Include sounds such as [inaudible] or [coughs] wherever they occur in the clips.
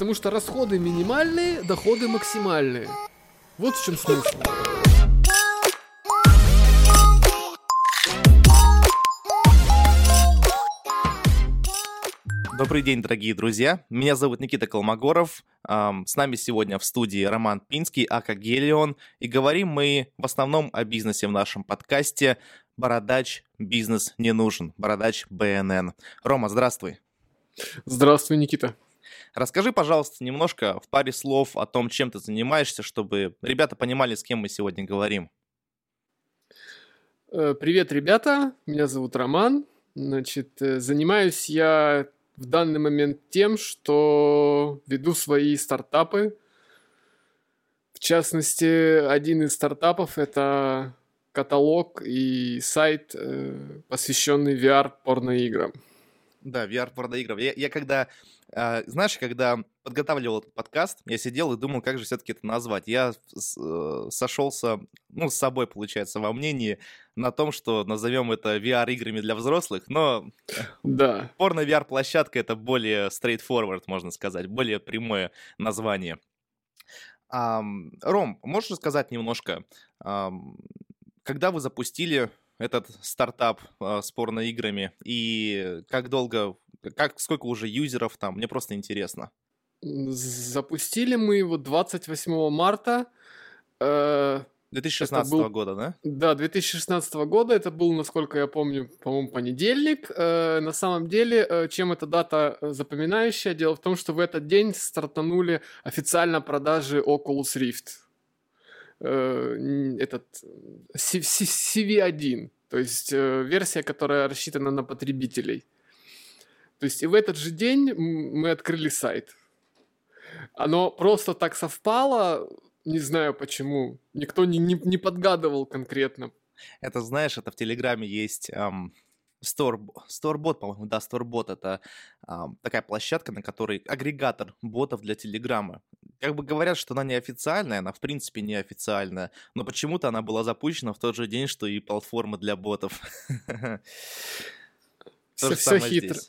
Потому что расходы минимальные, доходы максимальные. Вот в чем смысл. Добрый день, дорогие друзья. Меня зовут Никита Колмогоров. С нами сегодня в студии Роман Пинский, Ака Гелион. И говорим мы в основном о бизнесе в нашем подкасте «Бородач. Бизнес не нужен». Бородач БНН. Рома, здравствуй. Здравствуй, Никита. Расскажи, пожалуйста, немножко в паре слов о том, чем ты занимаешься, чтобы ребята понимали, с кем мы сегодня говорим. Э, привет, ребята. Меня зовут Роман. Значит, э, занимаюсь я в данный момент тем, что веду свои стартапы. В частности, один из стартапов это каталог и сайт, э, посвященный VR-порноиграм. Да, VR-порноиграм. Я, я когда, знаешь, когда подготавливал этот подкаст, я сидел и думал, как же все-таки это назвать. Я э, сошелся, ну, с собой, получается, во мнении на том, что назовем это VR-играми для взрослых, но да. порно-VR-площадка — это более straightforward, можно сказать, более прямое название. Ром, можешь рассказать немножко, когда вы запустили этот стартап uh, с порно-играми и как долго, как, сколько уже юзеров там, мне просто интересно. Запустили мы его 28 марта. Э, 2016 был, года, да? Да, 2016 года. Это был, насколько я помню, по-моему, понедельник. Э, на самом деле, э, чем эта дата э, запоминающая? Дело в том, что в этот день стартанули официально продажи Oculus Rift. Э, этот CV1, то есть э, версия, которая рассчитана на потребителей. То есть и в этот же день мы открыли сайт. Оно просто так совпало, не знаю почему. Никто не, не, не подгадывал конкретно. Это, знаешь, это в Телеграме есть эм, Store, Storebot, по-моему, да, Storebot это эм, такая площадка, на которой агрегатор ботов для Телеграма. Как бы говорят, что она неофициальная, она в принципе неофициальная, но почему-то она была запущена в тот же день, что и платформа для ботов. Все, все хитро.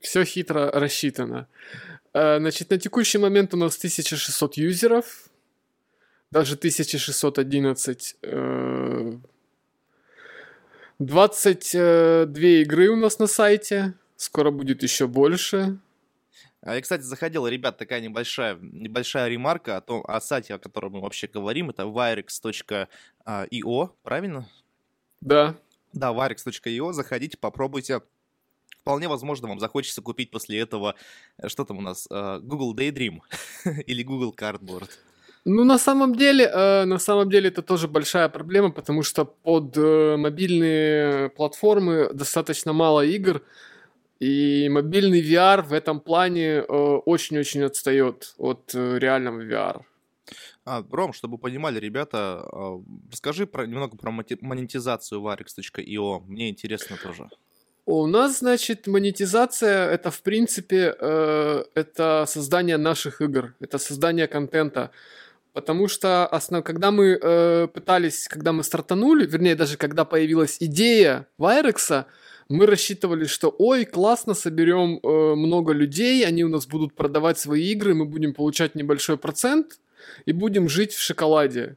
Все хитро рассчитано. Э, значит, на текущий момент у нас 1600 юзеров, даже 1611. 22 игры у нас на сайте, скоро будет еще больше. А я, кстати, заходил, ребят, такая небольшая, небольшая ремарка о том, о сайте, о котором мы вообще говорим. Это virex.io, правильно? Да. Да, virex.io. Заходите, попробуйте. Вполне возможно, вам захочется купить после этого, э, что там у нас, э, Google Daydream [laughs] или Google Cardboard. Ну, на самом деле, э, на самом деле это тоже большая проблема, потому что под э, мобильные платформы достаточно мало игр, и мобильный VR в этом плане э, очень-очень отстает от э, реального VR. А, Ром, чтобы понимали ребята, э, расскажи про, немного про монетизацию varix.io. Мне интересно тоже. У нас, значит, монетизация это, в принципе, э, это создание наших игр, это создание контента. Потому что основ... когда мы э, пытались, когда мы стартанули, вернее, даже когда появилась идея Вайрекса, мы рассчитывали, что ой, классно, соберем э, много людей, они у нас будут продавать свои игры, мы будем получать небольшой процент и будем жить в шоколаде.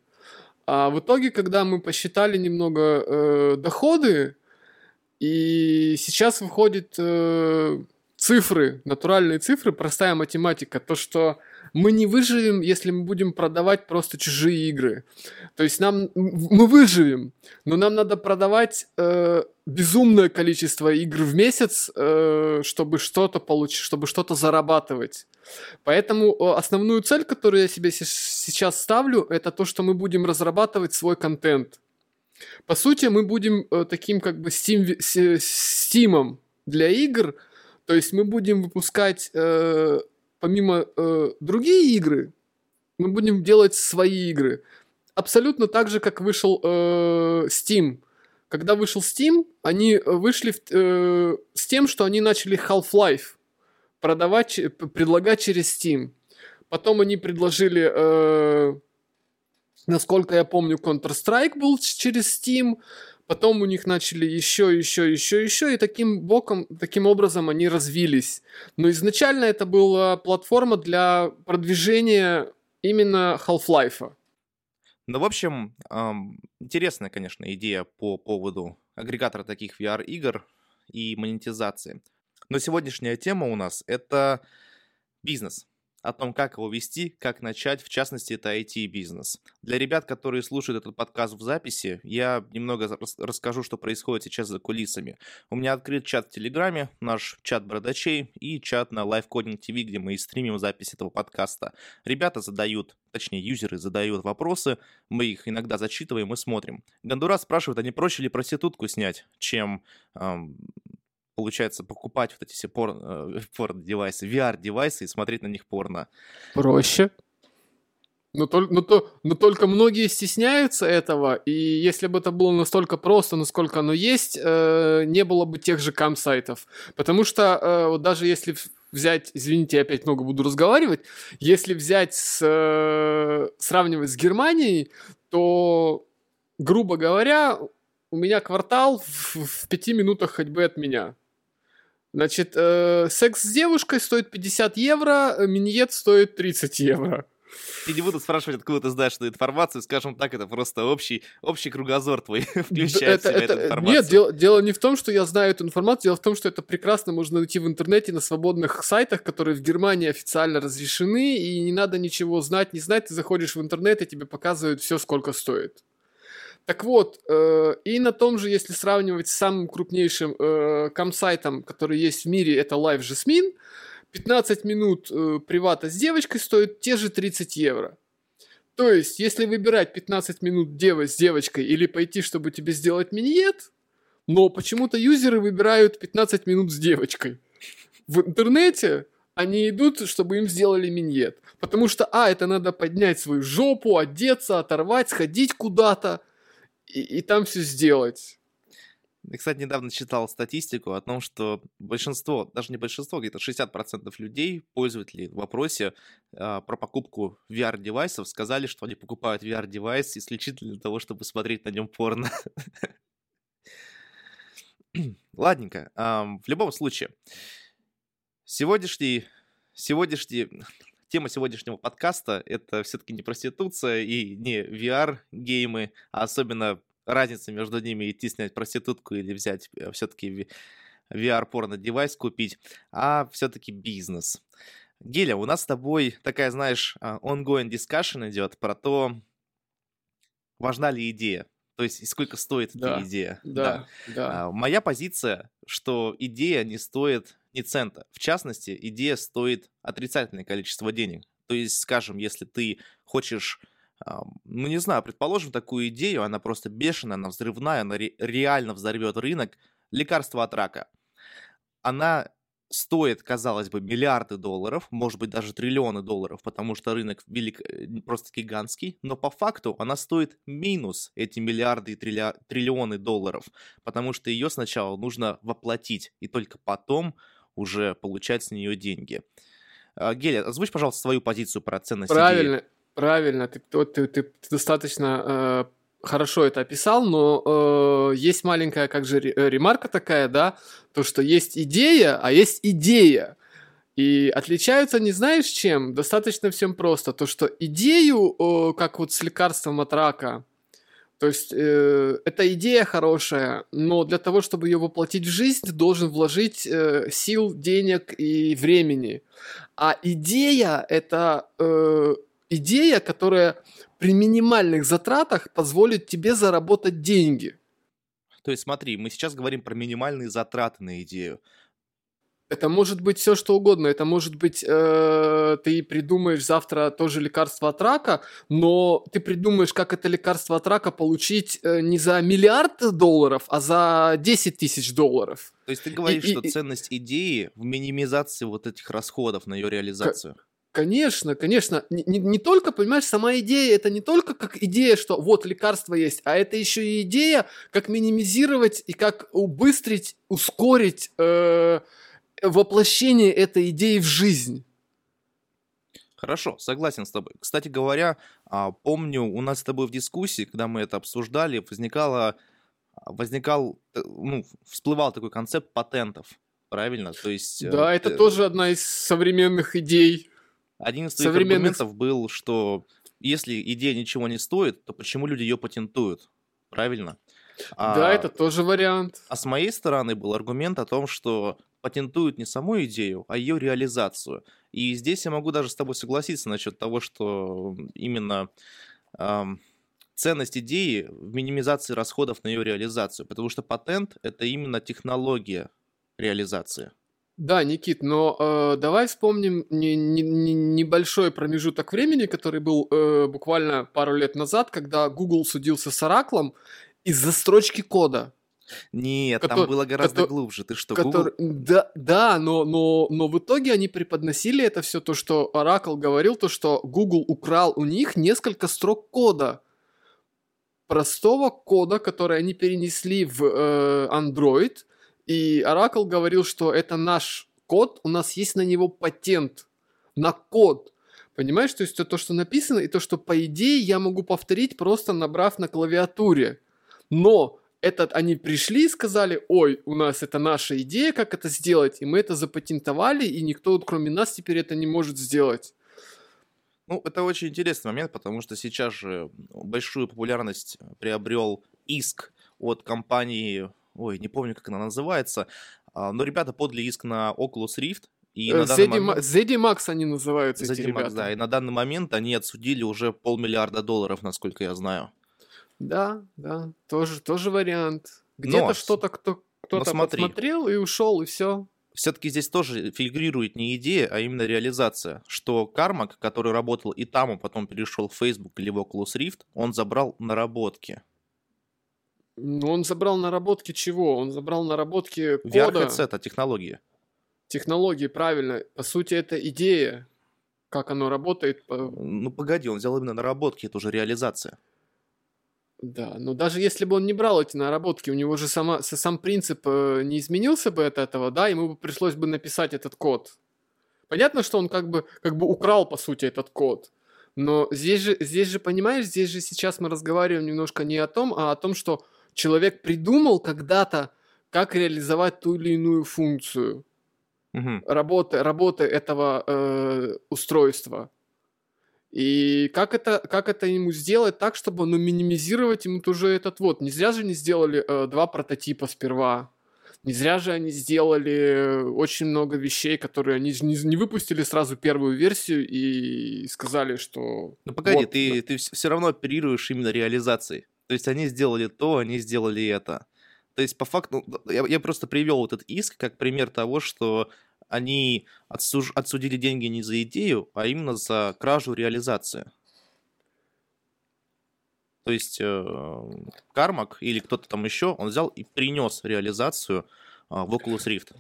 А в итоге, когда мы посчитали немного э, доходы, и сейчас выходят э, цифры, натуральные цифры, простая математика, то, что мы не выживем, если мы будем продавать просто чужие игры. То есть нам мы выживем, но нам надо продавать э, безумное количество игр в месяц, э, чтобы что-то получить, чтобы что-то зарабатывать. Поэтому э, основную цель, которую я себе сейчас ставлю, это то, что мы будем разрабатывать свой контент. По сути, мы будем э, таким как бы Steam, Steam для игр, то есть мы будем выпускать э, помимо э, другие игры, мы будем делать свои игры. Абсолютно так же, как вышел э, Steam. Когда вышел Steam, они вышли в, э, с тем, что они начали Half-Life продавать, предлагать через Steam. Потом они предложили э, Насколько я помню, Counter-Strike был через Steam. Потом у них начали еще, еще, еще, еще, и таким боком, таким образом они развились. Но изначально это была платформа для продвижения именно Half-Life. Ну, в общем, интересная, конечно, идея по поводу агрегатора таких VR-игр и монетизации. Но сегодняшняя тема у нас — это бизнес о том, как его вести, как начать, в частности, это IT-бизнес. Для ребят, которые слушают этот подкаст в записи, я немного расскажу, что происходит сейчас за кулисами. У меня открыт чат в Телеграме, наш чат бородачей и чат на Live Coding TV, где мы и стримим запись этого подкаста. Ребята задают, точнее, юзеры задают вопросы, мы их иногда зачитываем и смотрим. Гондурас спрашивает, а не проще ли проститутку снять, чем эм, получается, покупать вот эти все порно, э, [laughs] порно-девайсы, VR-девайсы и смотреть на них порно. Проще. Но, то, но, то, но только многие стесняются этого, и если бы это было настолько просто, насколько оно есть, э, не было бы тех же кам-сайтов. Потому что э, вот даже если взять, извините, я опять много буду разговаривать, если взять с, э, сравнивать с Германией, то, грубо говоря, у меня квартал в, в пяти минутах ходьбы от меня. Значит, э, секс с девушкой стоит 50 евро, э, миньет стоит 30 евро. Я не буду спрашивать, откуда ты знаешь эту информацию, скажем так, это просто общий, общий кругозор твой [laughs] включает это, в себя это, эту информацию. Нет, дело, дело не в том, что я знаю эту информацию, дело в том, что это прекрасно можно найти в интернете на свободных сайтах, которые в Германии официально разрешены, и не надо ничего знать, не знать, ты заходишь в интернет, и тебе показывают все, сколько стоит. Так вот, э, и на том же, если сравнивать с самым крупнейшим э, комсайтом, который есть в мире, это Live Jasmine, 15 минут э, привата с девочкой стоит те же 30 евро. То есть, если выбирать 15 минут дева с девочкой или пойти, чтобы тебе сделать миньет, но почему-то юзеры выбирают 15 минут с девочкой. В интернете они идут, чтобы им сделали миньет. Потому что, а, это надо поднять свою жопу, одеться, оторвать, сходить куда-то – и, и там все сделать. Я, кстати, недавно читал статистику о том, что большинство, даже не большинство, где-то 60% людей, пользователей в вопросе э, про покупку VR-девайсов, сказали, что они покупают VR-девайс исключительно для того, чтобы смотреть на нем порно. [clears throat] Ладненько. В любом случае, сегодняшний, сегодняшний, тема сегодняшнего подкаста — это все-таки не проституция и не VR-геймы, а особенно разница между ними идти снять проститутку или взять э, все-таки VR-порно-девайс купить, а все-таки бизнес. Геля, у нас с тобой такая, знаешь, а, ongoing discussion идет про то, важна ли идея. То есть, сколько стоит да, эта идея. Да, да. да. А, моя позиция, что идея не стоит ни цента. В частности, идея стоит отрицательное количество денег. То есть, скажем, если ты хочешь, ну не знаю, предположим такую идею, она просто бешеная, она взрывная, она ре- реально взорвет рынок, лекарство от рака. Она стоит, казалось бы, миллиарды долларов, может быть, даже триллионы долларов, потому что рынок велик, э, просто гигантский, но по факту она стоит минус эти миллиарды и трилли... триллионы долларов, потому что ее сначала нужно воплотить, и только потом уже получать с нее деньги. А, Геля, озвучь, пожалуйста, свою позицию про ценность Правильно, идеи. правильно. Ты, ты, ты, ты достаточно э, хорошо это описал, но э, есть маленькая, как же, э, ремарка такая, да, то, что есть идея, а есть идея. И отличаются, не знаешь чем? Достаточно всем просто. То, что идею, э, как вот с лекарством от рака, то есть э, эта идея хорошая, но для того, чтобы ее воплотить в жизнь, должен вложить э, сил, денег и времени. А идея это э, идея, которая при минимальных затратах позволит тебе заработать деньги. То есть смотри, мы сейчас говорим про минимальные затраты на идею. Это может быть все что угодно. Это может быть э, ты придумаешь завтра тоже лекарство от рака, но ты придумаешь, как это лекарство от рака получить э, не за миллиард долларов, а за 10 тысяч долларов. То есть ты говоришь, и, что и, ценность идеи в минимизации вот этих расходов на ее реализацию. Конечно, конечно. Не, не, не только, понимаешь, сама идея, это не только как идея, что вот лекарство есть, а это еще и идея, как минимизировать и как убыстрить, ускорить э, воплощение этой идеи в жизнь. Хорошо, согласен с тобой. Кстати говоря, а, помню, у нас с тобой в дискуссии, когда мы это обсуждали, возникала возникал, э, ну, всплывал такой концепт патентов, правильно? То есть... Да, э, это э, тоже одна из современных идей. Один из твоих современных... аргументов был, что если идея ничего не стоит, то почему люди ее патентуют? Правильно? Да, а, это тоже вариант. А с моей стороны был аргумент о том, что патентуют не саму идею, а ее реализацию. И здесь я могу даже с тобой согласиться насчет того, что именно эм, ценность идеи в минимизации расходов на ее реализацию, потому что патент это именно технология реализации. Да, Никит, но э, давай вспомним не, не, не, небольшой промежуток времени, который был э, буквально пару лет назад, когда Google судился с Ораклом из-за строчки кода. Нет, который, там было гораздо который, глубже. Ты что, который, Google? Да, да но, но, но в итоге они преподносили это все, то, что Oracle говорил, то, что Google украл у них несколько строк кода. Простого кода, который они перенесли в э, Android, и Oracle говорил, что это наш код, у нас есть на него патент на код. Понимаешь, то есть это то, что написано, и то, что по идее я могу повторить, просто набрав на клавиатуре. Но этот они пришли и сказали, ой, у нас это наша идея, как это сделать, и мы это запатентовали, и никто, кроме нас, теперь это не может сделать. Ну, это очень интересный момент, потому что сейчас же большую популярность приобрел иск от компании, ой, не помню, как она называется, а, но ребята подали иск на Oculus Rift, и на ZD, момент... ZD они называются, ZD эти ребята. да, и на данный момент они отсудили уже полмиллиарда долларов, насколько я знаю. Да, да, тоже, тоже вариант. Где-то что-то кто, кто-то смотри, посмотрел и ушел, и все. Все-таки здесь тоже фигурирует не идея, а именно реализация. Что Кармак, который работал и там, а потом перешел в Facebook или в Oculus Rift, он забрал наработки. Ну, он забрал наработки чего? Он забрал наработки кода. VR-headset, технологии. Технологии, правильно. По сути, это идея, как оно работает. Ну, погоди, он взял именно наработки, это уже реализация. Да, но даже если бы он не брал эти наработки, у него же сама, сам принцип э, не изменился бы от этого, да, ему бы пришлось бы написать этот код. Понятно, что он как бы, как бы украл, по сути, этот код. Но здесь же, здесь же, понимаешь, здесь же сейчас мы разговариваем немножко не о том, а о том, что человек придумал когда-то, как реализовать ту или иную функцию угу. работы, работы этого э, устройства. И как это, как это ему сделать так, чтобы ну, минимизировать ему тоже этот вот. Не зря же они сделали э, два прототипа сперва. Не зря же они сделали очень много вещей, которые они не, не выпустили сразу первую версию и сказали, что... Ну погоди, вот, ты, да. ты все равно оперируешь именно реализацией. То есть они сделали то, они сделали это. То есть по факту, я, я просто привел этот иск как пример того, что они отсуж... отсудили деньги не за идею, а именно за кражу реализации. То есть э, Кармак или кто-то там еще, он взял и принес реализацию э, в Oculus Rift.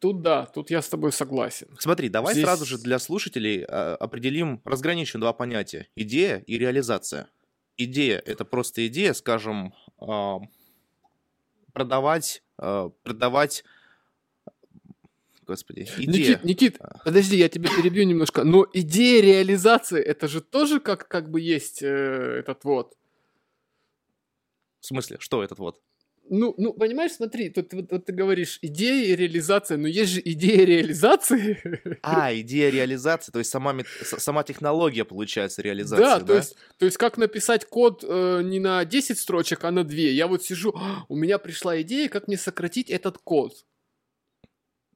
Тут да, тут я с тобой согласен. Смотри, давай Здесь... сразу же для слушателей э, определим, разграничим два понятия. Идея и реализация. Идея – это просто идея, скажем, э, продавать, э, продавать господи, идея. Никит, Никит, а. подожди, я тебя перебью немножко. Но идея реализации, это же тоже как, как бы есть э, этот вот. В смысле, что этот вот? Ну, ну, понимаешь, смотри, тут вот, вот ты говоришь идея и реализация, но есть же идея реализации. [laughs] А, идея реализации, то есть сама, сама технология, получается, реализация, да? да? То, есть, то есть как написать код э, не на 10 строчек, а на 2. Я вот сижу, «А, у меня пришла идея, как мне сократить этот код.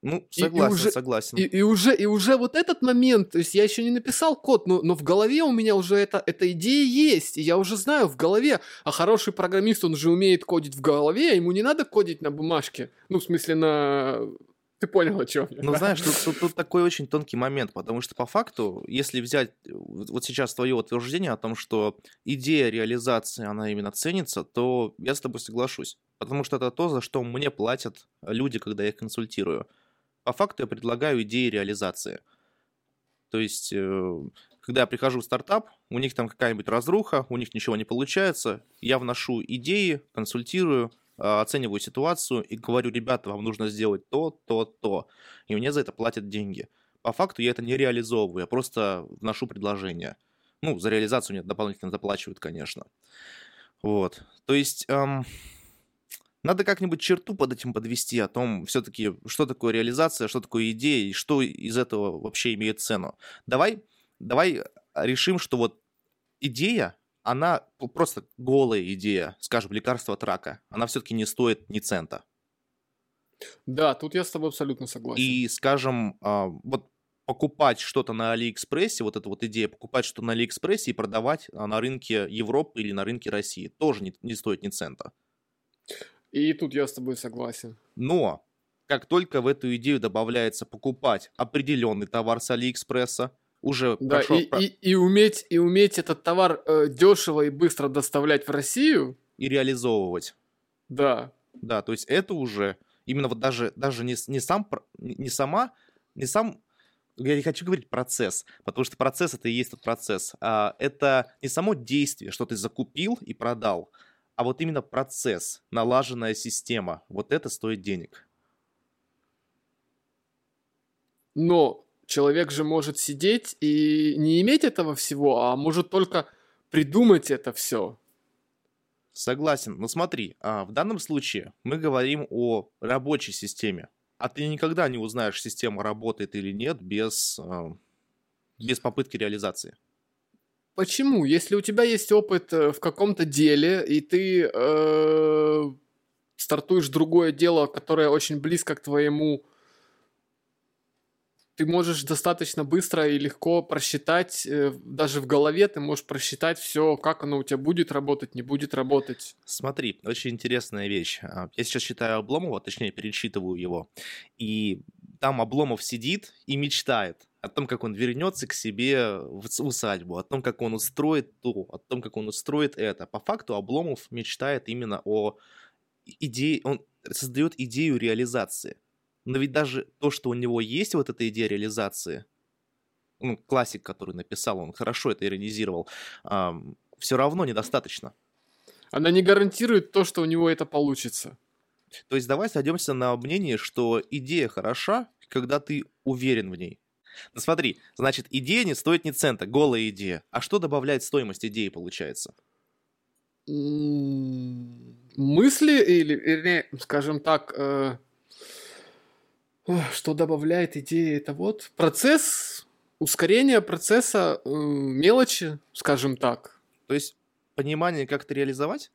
Ну, согласен, и, и уже, согласен. И, и, уже, и уже вот этот момент, то есть я еще не написал код, но, но в голове у меня уже это, эта идея есть, и я уже знаю в голове, а хороший программист, он же умеет кодить в голове, а ему не надо кодить на бумажке, ну, в смысле, на... Ты понял, о чем я. Ну, да? знаешь, тут, тут, тут [laughs] такой очень тонкий момент, потому что по факту, если взять вот сейчас твое утверждение о том, что идея реализации, она именно ценится, то я с тобой соглашусь. Потому что это то, за что мне платят люди, когда я их консультирую по факту я предлагаю идеи реализации. То есть, э, когда я прихожу в стартап, у них там какая-нибудь разруха, у них ничего не получается, я вношу идеи, консультирую, а, оцениваю ситуацию и говорю, ребята, вам нужно сделать то, то, то. И мне за это платят деньги. По факту я это не реализовываю, я просто вношу предложение. Ну, за реализацию мне дополнительно заплачивают, конечно. Вот. То есть, эм, Надо как-нибудь черту под этим подвести о том, все-таки, что такое реализация, что такое идея и что из этого вообще имеет цену. Давай, давай решим, что вот идея, она просто голая идея, скажем, лекарство от рака, она все-таки не стоит ни цента. Да, тут я с тобой абсолютно согласен. И, скажем, а, вот покупать что-то на Алиэкспрессе, вот эта вот идея, покупать что-то на Алиэкспрессе и продавать а, на рынке Европы или на рынке России, тоже не, не стоит ни цента. И тут я с тобой согласен. Но как только в эту идею добавляется покупать определенный товар с Алиэкспресса, уже да, прошел... и, и, и, уметь, и уметь этот товар э, дешево и быстро доставлять в Россию. И реализовывать. Да. Да, то есть это уже именно вот даже, даже не, не, сам, не сама, не сам, я не хочу говорить процесс, потому что процесс это и есть тот процесс. А, это не само действие, что ты закупил и продал, а вот именно процесс, налаженная система, вот это стоит денег. Но человек же может сидеть и не иметь этого всего, а может только придумать это все. Согласен. Но смотри, а, в данном случае мы говорим о рабочей системе. А ты никогда не узнаешь, система работает или нет без, а, без попытки реализации. Почему? Если у тебя есть опыт э, в каком-то деле, и ты э, стартуешь другое дело, которое очень близко к твоему ты можешь достаточно быстро и легко просчитать, э, даже в голове ты можешь просчитать все, как оно у тебя будет работать, не будет работать. Смотри, очень интересная вещь. А, я сейчас читаю Обломова, точнее перечитываю его, и там Обломов сидит и мечтает о том, как он вернется к себе в усадьбу, о том, как он устроит то, о том, как он устроит это. По факту Обломов мечтает именно о идее, он создает идею реализации. Но ведь даже то, что у него есть вот эта идея реализации, ну, классик, который написал, он хорошо это иронизировал, эм, все равно недостаточно. Она не гарантирует то, что у него это получится. То есть давай сойдемся на мнение, что идея хороша, когда ты уверен в ней. Ну смотри, значит, идея не стоит ни цента, голая идея. А что добавляет стоимость идеи, получается? Мысли или, или скажем так, э, что добавляет идея, это вот процесс, ускорение процесса э, мелочи, скажем так. То есть понимание, как это реализовать?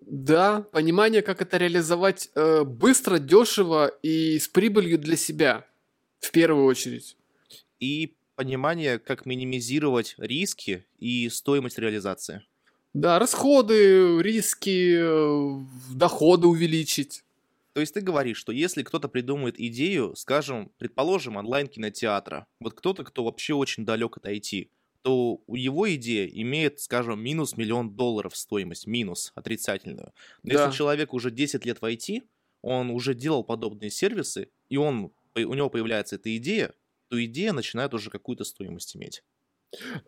Да, понимание, как это реализовать э, быстро, дешево и с прибылью для себя, в первую очередь. И понимание, как минимизировать риски и стоимость реализации. Да, расходы, риски, э, доходы увеличить. То есть ты говоришь, что если кто-то придумает идею, скажем, предположим, онлайн-кинотеатра, вот кто-то, кто вообще очень далек от IT, то его идея имеет, скажем, минус миллион долларов стоимость, минус отрицательную. Но да. если человек уже 10 лет в IT, он уже делал подобные сервисы, и он, у него появляется эта идея, то идея начинает уже какую-то стоимость иметь.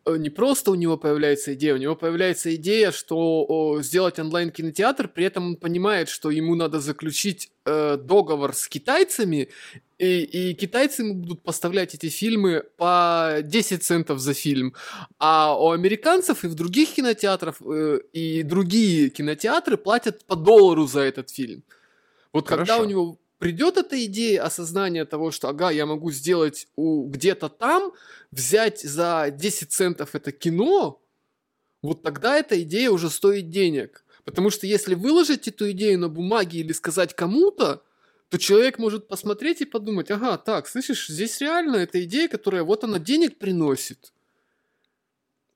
Э, не просто у него появляется идея, у него появляется идея, что о, сделать онлайн-кинотеатр, при этом он понимает, что ему надо заключить э, договор с китайцами, и, и китайцы ему будут поставлять эти фильмы по 10 центов за фильм, а у американцев и в других кинотеатрах э, и другие кинотеатры платят по доллару за этот фильм. Вот Хорошо. когда у него придет эта идея осознания того, что, ага, я могу сделать у, где-то там, взять за 10 центов это кино, вот тогда эта идея уже стоит денег. Потому что если выложить эту идею на бумаге или сказать кому-то, то человек может посмотреть и подумать, ага, так, слышишь, здесь реально эта идея, которая вот она денег приносит.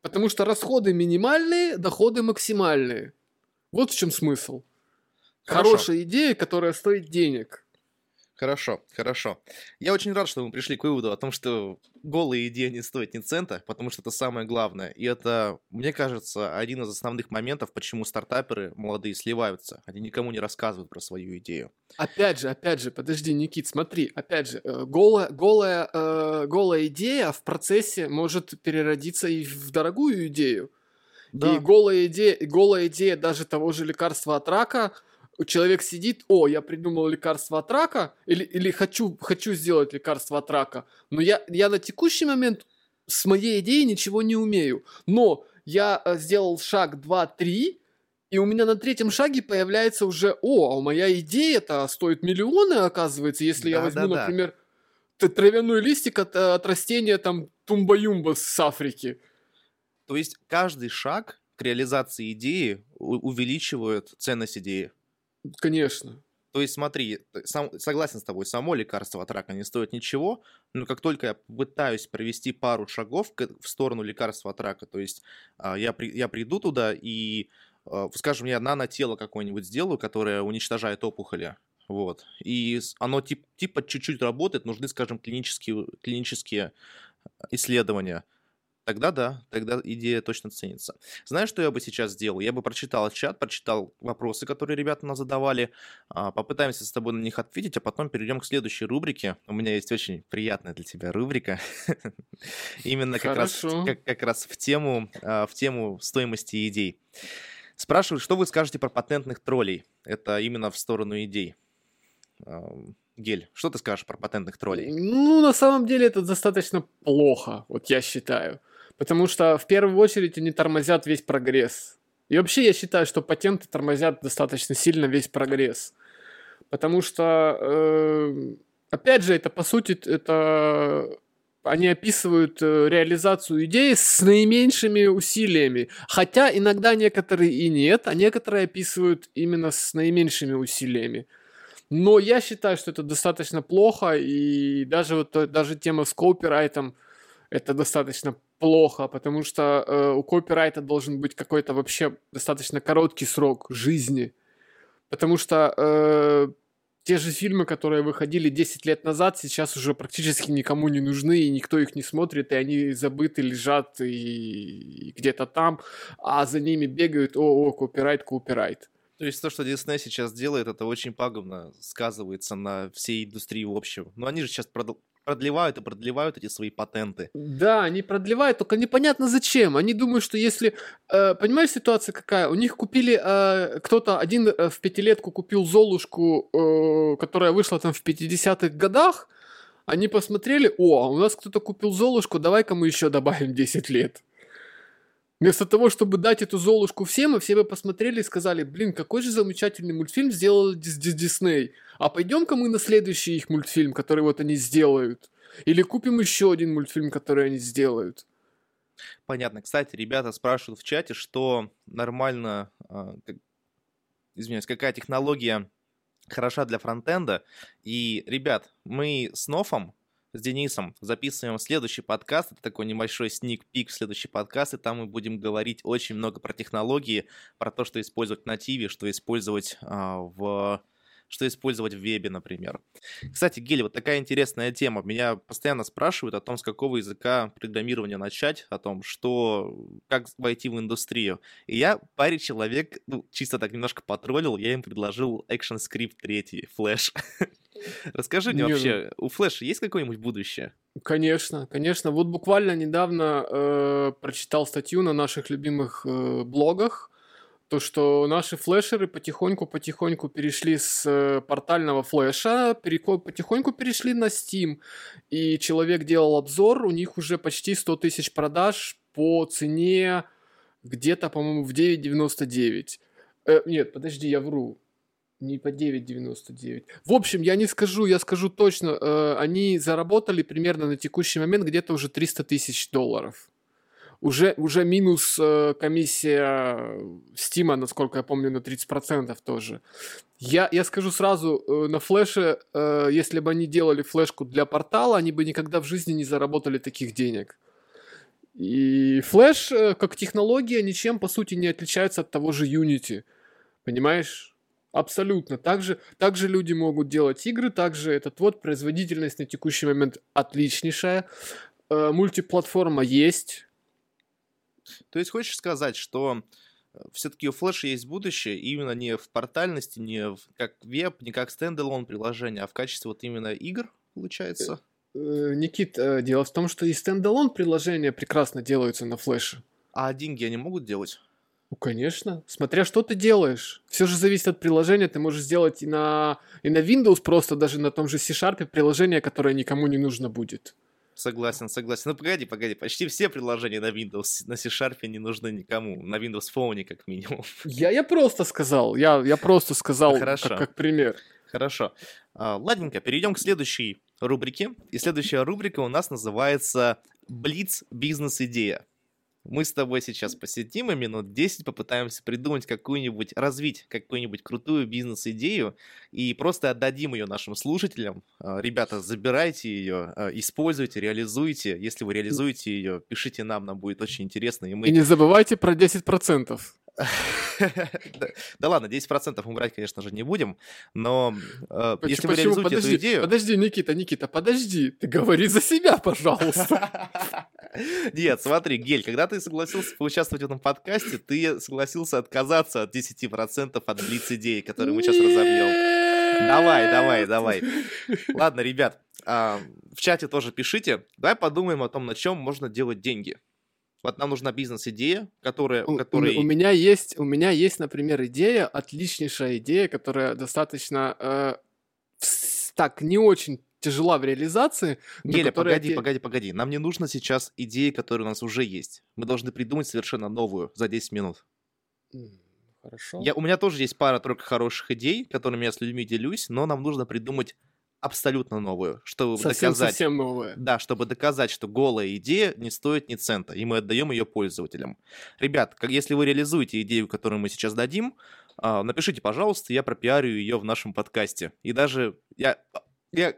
Потому что расходы минимальные, доходы максимальные. Вот в чем смысл. Хорошо. Хорошая идея, которая стоит денег. Хорошо, хорошо. Я очень рад, что мы пришли к выводу о том, что голая идея не стоит ни цента, потому что это самое главное. И это, мне кажется, один из основных моментов, почему стартаперы молодые сливаются. Они никому не рассказывают про свою идею. Опять же, опять же, подожди, Никит, смотри, опять же, э, голая, голая, э, голая идея в процессе может переродиться и в дорогую идею. Да. И голая идея, голая идея даже того же лекарства от рака – человек сидит, о, я придумал лекарство от рака, или, или хочу, хочу сделать лекарство от рака, но я, я на текущий момент с моей идеей ничего не умею. Но я э, сделал шаг 2-3, И у меня на третьем шаге появляется уже, о, а моя идея-то стоит миллионы, оказывается, если да, я возьму, да, например, да. травяной листик от, от растения там тумба-юмба с Африки. То есть каждый шаг к реализации идеи увеличивает ценность идеи. Конечно. То есть смотри, сам, согласен с тобой, само лекарство от рака не стоит ничего, но как только я пытаюсь провести пару шагов в сторону лекарства от рака, то есть а, я, при, я приду туда и, а, скажем, я нанотело какое-нибудь сделаю, которое уничтожает опухоли, вот, и оно тип, типа чуть-чуть работает, нужны, скажем, клинические, клинические исследования – Тогда да, тогда идея точно ценится. Знаешь, что я бы сейчас сделал? Я бы прочитал чат, прочитал вопросы, которые ребята нам задавали, а, попытаемся с тобой на них ответить, а потом перейдем к следующей рубрике. У меня есть очень приятная для тебя рубрика. [laughs] Именно как раз, как, как раз в тему, а, в тему стоимости идей. Спрашивают, что вы скажете про патентных троллей? Это именно в сторону идей. Гель, что ты скажешь про патентных троллей? Ну, на самом деле это достаточно плохо, вот я считаю. Потому что в первую очередь они тормозят весь прогресс. И вообще я считаю, что патенты тормозят достаточно сильно весь прогресс. Потому что, э, опять же, это по сути, это они описывают э, реализацию идеи с наименьшими усилиями. Хотя иногда некоторые и нет, а некоторые описывают именно с наименьшими усилиями. Но я считаю, что это достаточно плохо, и даже вот даже тема с копирайтом это достаточно плохо, потому что э, у копирайта должен быть какой-то вообще достаточно короткий срок жизни. Потому что э, те же фильмы, которые выходили 10 лет назад, сейчас уже практически никому не нужны, и никто их не смотрит, и они забыты, лежат и, и где-то там, а за ними бегают, о, о, копирайт, копирайт. То есть то, что Disney сейчас делает, это очень пагубно сказывается на всей индустрии в общем. Но они же сейчас продлевают и продлевают эти свои патенты. Да, они продлевают, только непонятно зачем. Они думают, что если... Э, понимаешь, ситуация какая? У них купили... Э, кто-то один э, в пятилетку купил Золушку, э, которая вышла там в 50-х годах. Они посмотрели, о, а у нас кто-то купил Золушку, давай-ка мы еще добавим 10 лет. Вместо того, чтобы дать эту Золушку всем, и все бы посмотрели и сказали, блин, какой же замечательный мультфильм сделал Дисней. А пойдем-ка мы на следующий их мультфильм, который вот они сделают. Или купим еще один мультфильм, который они сделают. Понятно. Кстати, ребята спрашивают в чате, что нормально, как, извиняюсь, какая технология хороша для фронтенда. И, ребят, мы с Нофом с Денисом записываем следующий подкаст. Это такой небольшой сник-пик в следующий подкаст. И там мы будем говорить очень много про технологии, про то, что использовать в нативе, что использовать а, в что использовать в вебе, например. Кстати, Гель, вот такая интересная тема. Меня постоянно спрашивают о том, с какого языка программирования начать, о том, что, как войти в индустрию. И я паре человек, ну, чисто так немножко потроллил, я им предложил ActionScript 3, Flash. [laughs] Расскажи мне вообще, ну у Flash есть какое-нибудь будущее? Конечно, конечно. Вот буквально недавно э, прочитал статью на наших любимых э, блогах то, что наши флешеры потихоньку-потихоньку перешли с э, портального флеша, потихоньку перешли на Steam, и человек делал обзор, у них уже почти 100 тысяч продаж по цене где-то, по-моему, в 9,99. Э, нет, подожди, я вру. Не по 9,99. В общем, я не скажу, я скажу точно, э, они заработали примерно на текущий момент где-то уже 300 тысяч долларов уже, уже минус э, комиссия Стима, насколько я помню, на 30% тоже. Я, я скажу сразу, э, на флеше, э, если бы они делали флешку для портала, они бы никогда в жизни не заработали таких денег. И флеш, э, как технология, ничем, по сути, не отличается от того же Unity. Понимаешь? Абсолютно. Также, также люди могут делать игры, также этот вот производительность на текущий момент отличнейшая. Э, мультиплатформа есть, то есть хочешь сказать, что э, все-таки у Flash есть будущее именно не в портальности, не в, как веб, не как standalone приложение, а в качестве вот именно игр, получается? Э, э, Никит, дело в том, что и standalone приложения прекрасно делаются на флеше. А деньги они могут делать? Ну, конечно. Смотря что ты делаешь. Все же зависит от приложения. Ты можешь сделать и на, и на Windows просто, даже на том же C-Sharp приложение, которое никому не нужно будет. Согласен, согласен. Ну, погоди, погоди. Почти все приложения на Windows, на C-Sharp не нужны никому. На Windows Phone, как минимум. Я, я просто сказал. Я, я просто сказал, Хорошо. Как, как пример. Хорошо. А, ладненько, перейдем к следующей рубрике. И следующая рубрика у нас называется «Блиц. Бизнес-идея». Мы с тобой сейчас посидим и минут 10 попытаемся придумать какую-нибудь, развить какую-нибудь крутую бизнес-идею и просто отдадим ее нашим слушателям. А, ребята, забирайте ее, а, используйте, реализуйте. Если вы реализуете ее, пишите нам, нам будет очень интересно. И, мы... и не забывайте про 10%. [laughs] Да ладно, 10% мы брать, конечно же, не будем, но э, если вы реализуете эту идею... Подожди, Никита, Никита, подожди, ты говори за себя, пожалуйста. [laughs] Нет, смотри, Гель, когда ты согласился поучаствовать в этом подкасте, ты согласился отказаться от 10% от блиц идеи, которые мы сейчас разобьем. Давай, давай, давай. Ладно, ребят, в чате тоже пишите. Давай подумаем о том, на чем можно делать деньги. Вот нам нужна бизнес-идея, которая... У, который... у, у, меня есть, у меня есть, например, идея, отличнейшая идея, которая достаточно... Э, так, не очень тяжела в реализации. Геля, погоди, погоди, погоди. Нам не нужно сейчас идеи, которые у нас уже есть. Мы должны придумать совершенно новую за 10 минут. Хорошо. Я, у меня тоже есть пара-тройка хороших идей, которыми я с людьми делюсь, но нам нужно придумать абсолютно новую, чтобы совсем, доказать... Совсем новая. Да, чтобы доказать, что голая идея не стоит ни цента, и мы отдаем ее пользователям. Ребят, как, если вы реализуете идею, которую мы сейчас дадим, э, напишите, пожалуйста, я пропиарю ее в нашем подкасте. И даже я, я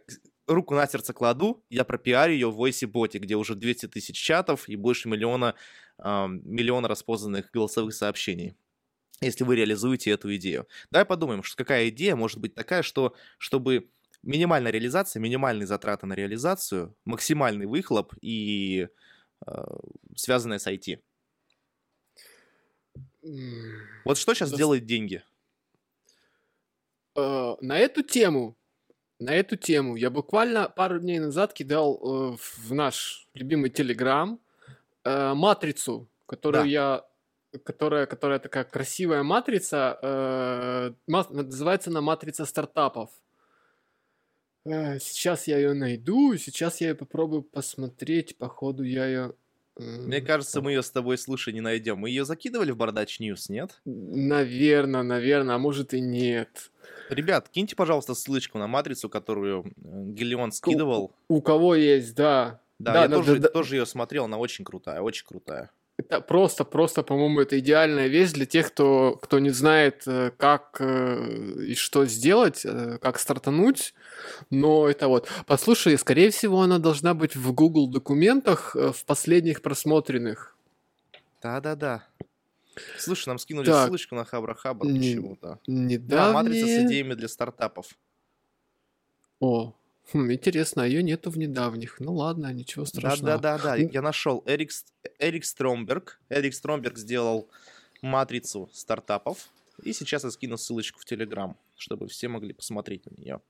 руку на сердце кладу, я пропиарю ее в VoiceBot, где уже 200 тысяч чатов и больше миллиона, э, миллиона распознанных голосовых сообщений если вы реализуете эту идею. Давай подумаем, что какая идея может быть такая, что чтобы минимальная реализация, минимальные затраты на реализацию, максимальный выхлоп и э, связанное с IT. Вот что сейчас да. делает деньги? Э, на эту тему, на эту тему я буквально пару дней назад кидал э, в наш любимый Телеграм э, матрицу, которую да. я которая, которая такая красивая матрица, э, называется она матрица стартапов. Э, сейчас я ее найду, сейчас я ее попробую посмотреть. Походу, я ее. Мне кажется, мы ее с тобой, слушай, не найдем. Мы ее закидывали в Borodutch News, нет? Наверное, наверное, а может и нет. Ребят, киньте, пожалуйста, ссылочку на матрицу, которую э, Гелион скидывал. У, у кого есть, да. Да, да я тоже, да, тоже ее смотрел, она очень крутая, очень крутая. Это просто, просто, по-моему, это идеальная вещь для тех, кто, кто не знает, э, как э, и что сделать, э, как стартануть. Но это вот. Послушай, скорее всего, она должна быть в Google документах в последних просмотренных. Да-да-да. Слушай, нам скинули так, ссылочку на Хабра Хабр почему-то. Недавнее... Да, матрица с идеями для стартапов. О, Хм, интересно, а ее нету в недавних. Ну ладно, ничего страшного. Да-да-да, я нашел. Эрик, Эрик Стромберг. Эрик Стромберг сделал матрицу стартапов. И сейчас я скину ссылочку в Телеграм, чтобы все могли посмотреть на нее.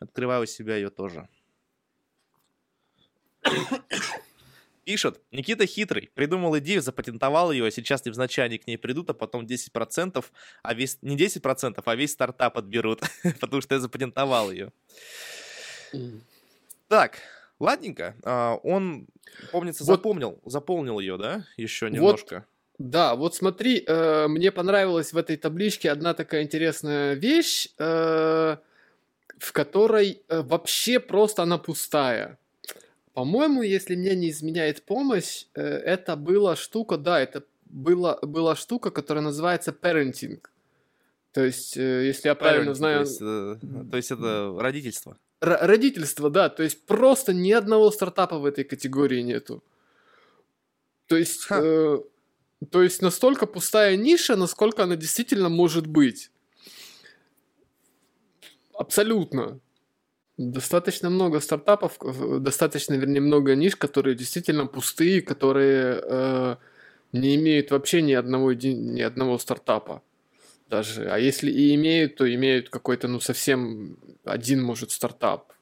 Открываю у себя ее тоже. [coughs] Пишет, Никита хитрый, придумал идею, запатентовал ее, а сейчас невзначай они к ней придут, а потом 10%, а весь, не 10%, а весь стартап отберут, [laughs] потому что я запатентовал ее. Так, ладненько. А, он, помнится, вот. запомнил, заполнил ее, да, еще немножко. Вот, да, вот смотри, э, мне понравилась в этой табличке одна такая интересная вещь, э, в которой э, вообще просто она пустая. По-моему, если мне не изменяет помощь, э, это была штука, да, это была, была штука, которая называется parenting. То есть, э, если я правильно знаю... То есть, то есть это родительство родительство, да, то есть просто ни одного стартапа в этой категории нету. То есть, э, то есть настолько пустая ниша, насколько она действительно может быть. Абсолютно. Достаточно много стартапов, э, достаточно, вернее, много ниш, которые действительно пустые, которые э, не имеют вообще ни одного, ни одного стартапа даже. А если и имеют, то имеют какой-то, ну, совсем один, может, стартап.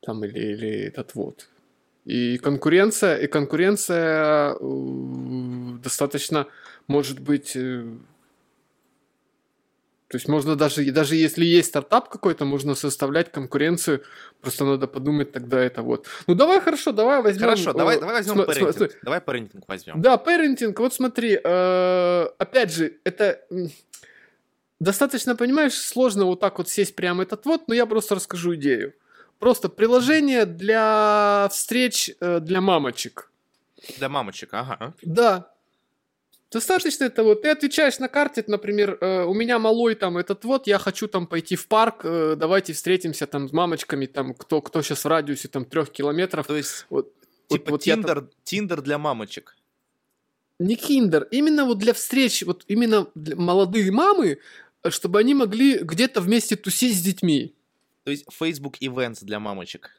Там или, или этот вот. И конкуренция, и конкуренция э, достаточно, может быть, э, То есть можно даже, даже если есть стартап какой-то, можно составлять конкуренцию, просто надо подумать тогда это вот. Ну давай, хорошо, давай возьмем... Хорошо, давай, давай возьмем см- парентинг. См- давай парентинг возьмем. Да, парентинг, вот смотри, э, опять же, это достаточно, понимаешь, сложно вот так вот сесть прямо этот вот, но я просто расскажу идею. Просто приложение для встреч э, для мамочек. Для мамочек, ага. Да, Достаточно это вот, ты отмечаешь на карте, например, э, у меня малой там этот вот, я хочу там пойти в парк, э, давайте встретимся там с мамочками, там кто, кто сейчас в радиусе там трех километров. То есть, вот, типа вот, Тиндер, там... Тиндер для мамочек. Не Киндер, именно вот для встреч, вот именно для молодые мамы, чтобы они могли где-то вместе тусить с детьми. То есть Facebook Events для мамочек.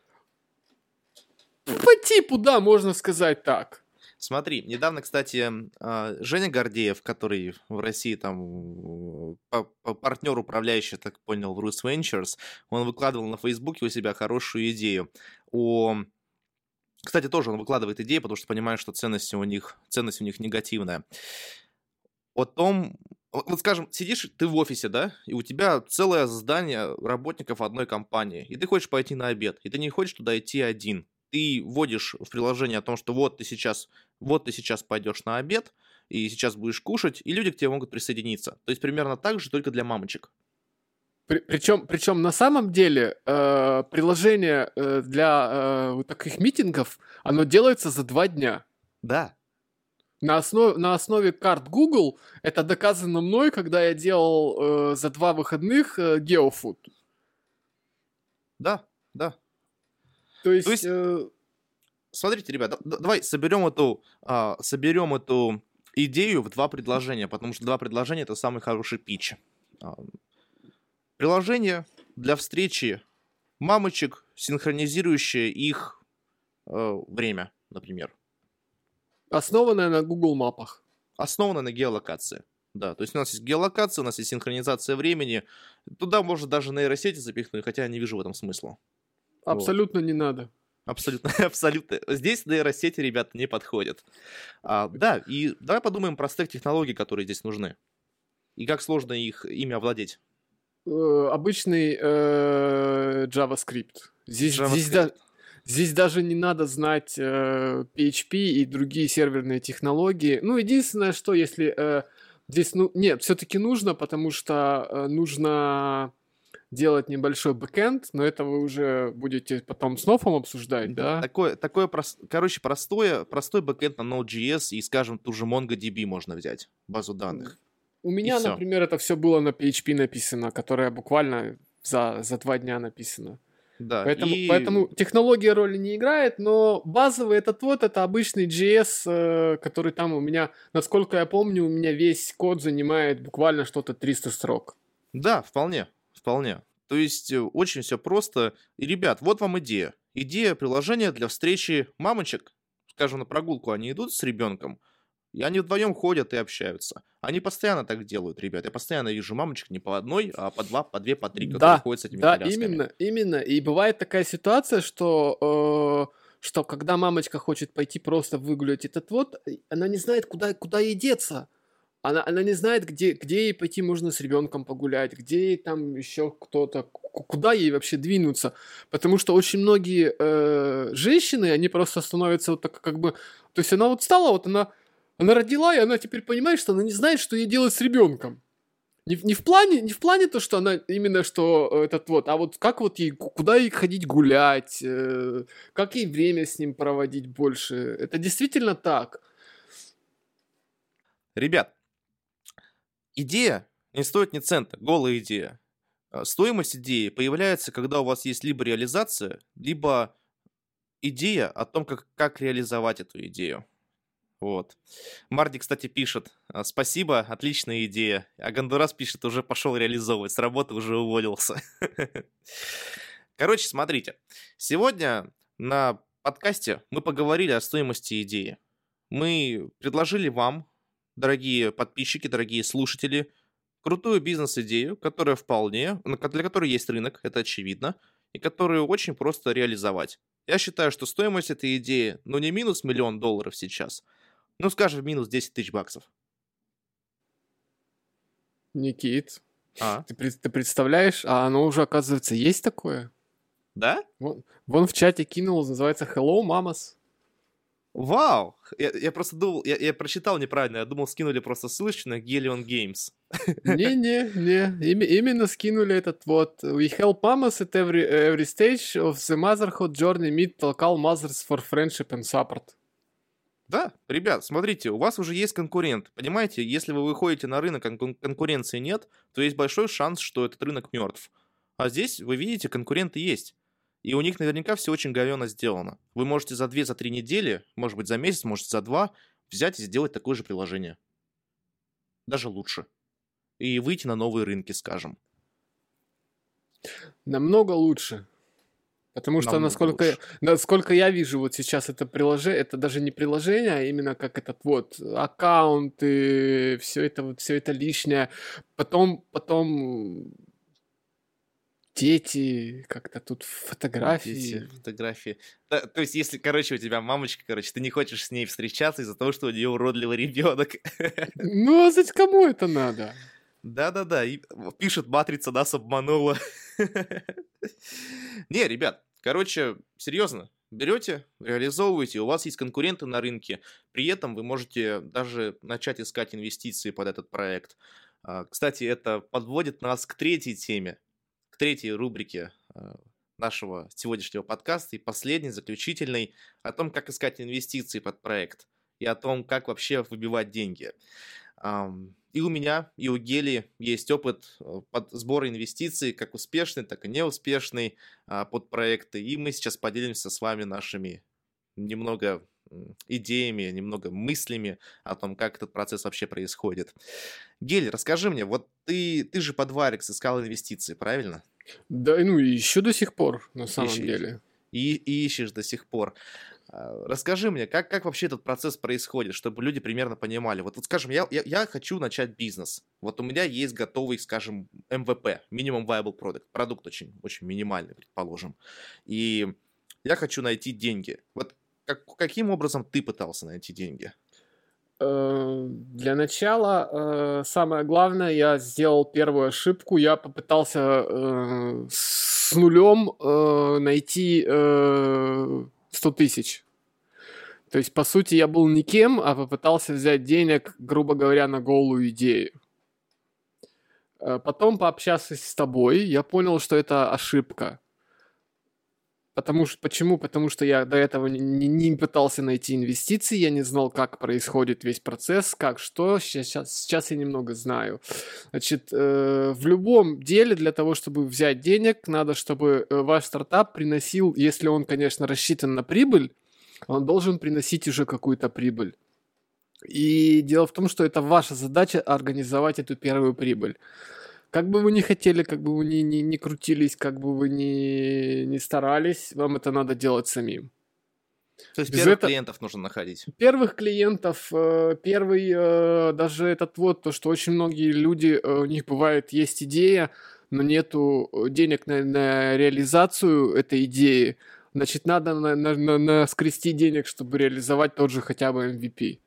По типу, да, можно сказать так. Смотри, недавно, кстати, а, Женя Гордеев, который в России там партнер управляющий, так понял, в Rus Ventures, он выкладывал на Фейсбуке у себя хорошую идею о кстати, тоже он выкладывает идеи, потому что понимает, что ценность у них, ценность у них негативная. О том, вот скажем, сидишь ты в офисе, да, и у тебя целое здание работников одной компании, и ты хочешь пойти на обед, и ты не хочешь туда идти один ты вводишь в приложение о том, что вот ты сейчас, вот ты сейчас пойдешь на обед, и сейчас будешь кушать, и люди к тебе могут присоединиться. То есть примерно так же, только для мамочек. При, причем, причем на самом деле э, приложение э, для э, вот таких митингов, оно делается за два дня. Да. На основе, на основе карт Google это доказано мной, когда я делал э, за два выходных э, GeoFood. Да, да. То есть... То есть э... Смотрите, ребята, давай соберем эту, а, соберем эту идею в два предложения, потому что два предложения это самый хороший пич. А, приложение для встречи мамочек, синхронизирующее их э, время, например. Основанное на Google мапах. Основанное на геолокации. Да, то есть у нас есть геолокация, у нас есть синхронизация времени. Туда можно даже нейросети запихнуть, хотя я не вижу в этом смысла. Абсолютно вот. не надо. Абсолютно, [laughs] абсолютно. Здесь нейросети, ребята, не подходят. А, да, и давай подумаем про стек технологий, которые здесь нужны. И как сложно их ими овладеть. Э, обычный э, JavaScript. Здесь, JavaScript. Здесь, да, здесь даже не надо знать э, PHP и другие серверные технологии. Ну, единственное, что если э, здесь, ну, нет, все-таки нужно, потому что э, нужно делать небольшой backend, но это вы уже будете потом с Нофом обсуждать, да? Такое, такое прос... короче, простое, простой backend на Node.js и, скажем, ту же MongoDB можно взять, базу данных. У меня, например, это все было на PHP написано, которая буквально за, за два дня написано. Да, поэтому, и... поэтому технология роли не играет, но базовый этот вот, это обычный JS, э, который там у меня, насколько я помню, у меня весь код занимает буквально что-то 300 строк. Да, вполне вполне. То есть э, очень все просто. И, ребят, вот вам идея. Идея приложения для встречи мамочек. Скажем, на прогулку они идут с ребенком, и они вдвоем ходят и общаются. Они постоянно так делают, ребят. Я постоянно вижу мамочек не по одной, а по два, по две, по три, которые да, ходят с этими Да, колясками. именно, именно. И бывает такая ситуация, что... Э что когда мамочка хочет пойти просто выгулять этот вот, она не знает, куда, куда ей деться она, она не знает, где, где ей пойти можно с ребенком погулять, где ей там еще кто-то, куда ей вообще двинуться. Потому что очень многие э, женщины, они просто становятся вот так как бы... То есть она вот стала, вот она, она родила, и она теперь понимает, что она не знает, что ей делать с ребенком. Не, не, в плане, не в плане то, что она именно что этот вот, а вот как вот ей, куда ей ходить гулять, э, как ей время с ним проводить больше. Это действительно так. Ребят, Идея не стоит ни цента, голая идея. А, стоимость идеи появляется, когда у вас есть либо реализация, либо идея о том, как, как реализовать эту идею. Вот. Марди, кстати, пишет, «А, спасибо, отличная идея. А Гондурас пишет, уже пошел реализовывать, с работы уже уволился. [laughs] Короче, смотрите. Сегодня на подкасте мы поговорили о стоимости идеи. Мы предложили вам дорогие подписчики, дорогие слушатели, крутую бизнес-идею, которая вполне, для которой есть рынок, это очевидно, и которую очень просто реализовать. Я считаю, что стоимость этой идеи, ну не минус миллион долларов сейчас, ну скажем минус 10 тысяч баксов. Никит, А? Ты, ты представляешь, а оно уже, оказывается, есть такое? Да? Вон, вон в чате кинул, называется Hello Mamas. Вау! Я, я просто думал, я, я прочитал неправильно, я думал, скинули просто ссылочку на Gelion Games. Не-не-не, именно скинули этот вот We help mamas at every, every stage of the motherhood journey meet local mothers for friendship and support. Да, ребят, смотрите, у вас уже есть конкурент. Понимаете, если вы выходите на рынок, кон- конкуренции нет, то есть большой шанс, что этот рынок мертв. А здесь, вы видите, конкуренты есть. И у них наверняка все очень говенно сделано. Вы можете за 2-3 за недели, может быть за месяц, может за 2, взять и сделать такое же приложение. Даже лучше. И выйти на новые рынки, скажем. Намного лучше. Потому что, насколько, насколько я вижу, вот сейчас это приложение, это даже не приложение, а именно как этот вот аккаунты, все это вот, все это лишнее. Потом, потом дети, как-то тут фотографии. Дети, фотографии. Да, то есть, если, короче, у тебя мамочка, короче, ты не хочешь с ней встречаться из-за того, что у нее уродливый ребенок. [laughs] Ну, а зачем кому это надо? Да-да-да, пишет, матрица нас обманула. [laughs] Не, ребят, короче, серьезно, берете, реализовываете, у вас есть конкуренты на рынке, при этом вы можете даже начать искать инвестиции под этот проект. А, кстати, это подводит нас к третьей теме, третьей рубрике а, нашего сегодняшнего подкаста и последней, заключительной, о том, как искать инвестиции под проект и о том, как вообще выбивать деньги. И у меня, и у Гели есть опыт э, под сбора инвестиций, как успешный, так и неуспешный а, под проекты. И мы сейчас поделимся с вами нашими немного идеями, немного мыслями о том, как этот процесс вообще происходит. Гель, расскажи мне, вот ты, ты же под Варикс искал инвестиции, правильно? Да, ну и еще до сих пор, на самом Ищи, деле. И, и ищешь до сих пор. А, расскажи мне, как, как вообще этот процесс происходит, чтобы люди примерно понимали. Вот, вот скажем, я, я, я хочу начать бизнес. Вот у меня есть готовый, скажем, MVP, Minimum Viable Product. Продукт очень, очень минимальный, предположим. И я хочу найти деньги. Вот как, каким образом ты пытался найти деньги? Э, для начала, э, самое главное, я сделал первую ошибку. Я попытался э, с нулем найти 100 тысяч. То есть, по сути, я был никем, а попытался взять денег, грубо говоря, на голую идею. Потом, пообщавшись с тобой, я понял, что это ошибка. Потому что, почему? Потому что я до этого не, не пытался найти инвестиции, я не знал, как происходит весь процесс, как что. Сейчас, сейчас я немного знаю. Значит, э, в любом деле для того, чтобы взять денег, надо, чтобы э, ваш стартап приносил, если он, конечно, рассчитан на прибыль, он должен приносить уже какую-то прибыль. И дело в том, что это ваша задача организовать эту первую прибыль. Как бы вы ни хотели, как бы вы ни, ни, ни крутились, как бы вы ни, ни старались, вам это надо делать самим. То есть Без первых это... клиентов нужно находить. Первых клиентов, э, первый, э, даже этот вот, то, что очень многие люди, э, у них бывает, есть идея, но нету денег на, на реализацию этой идеи, значит, надо на, на, на, на скрести денег, чтобы реализовать тот же хотя бы MVP.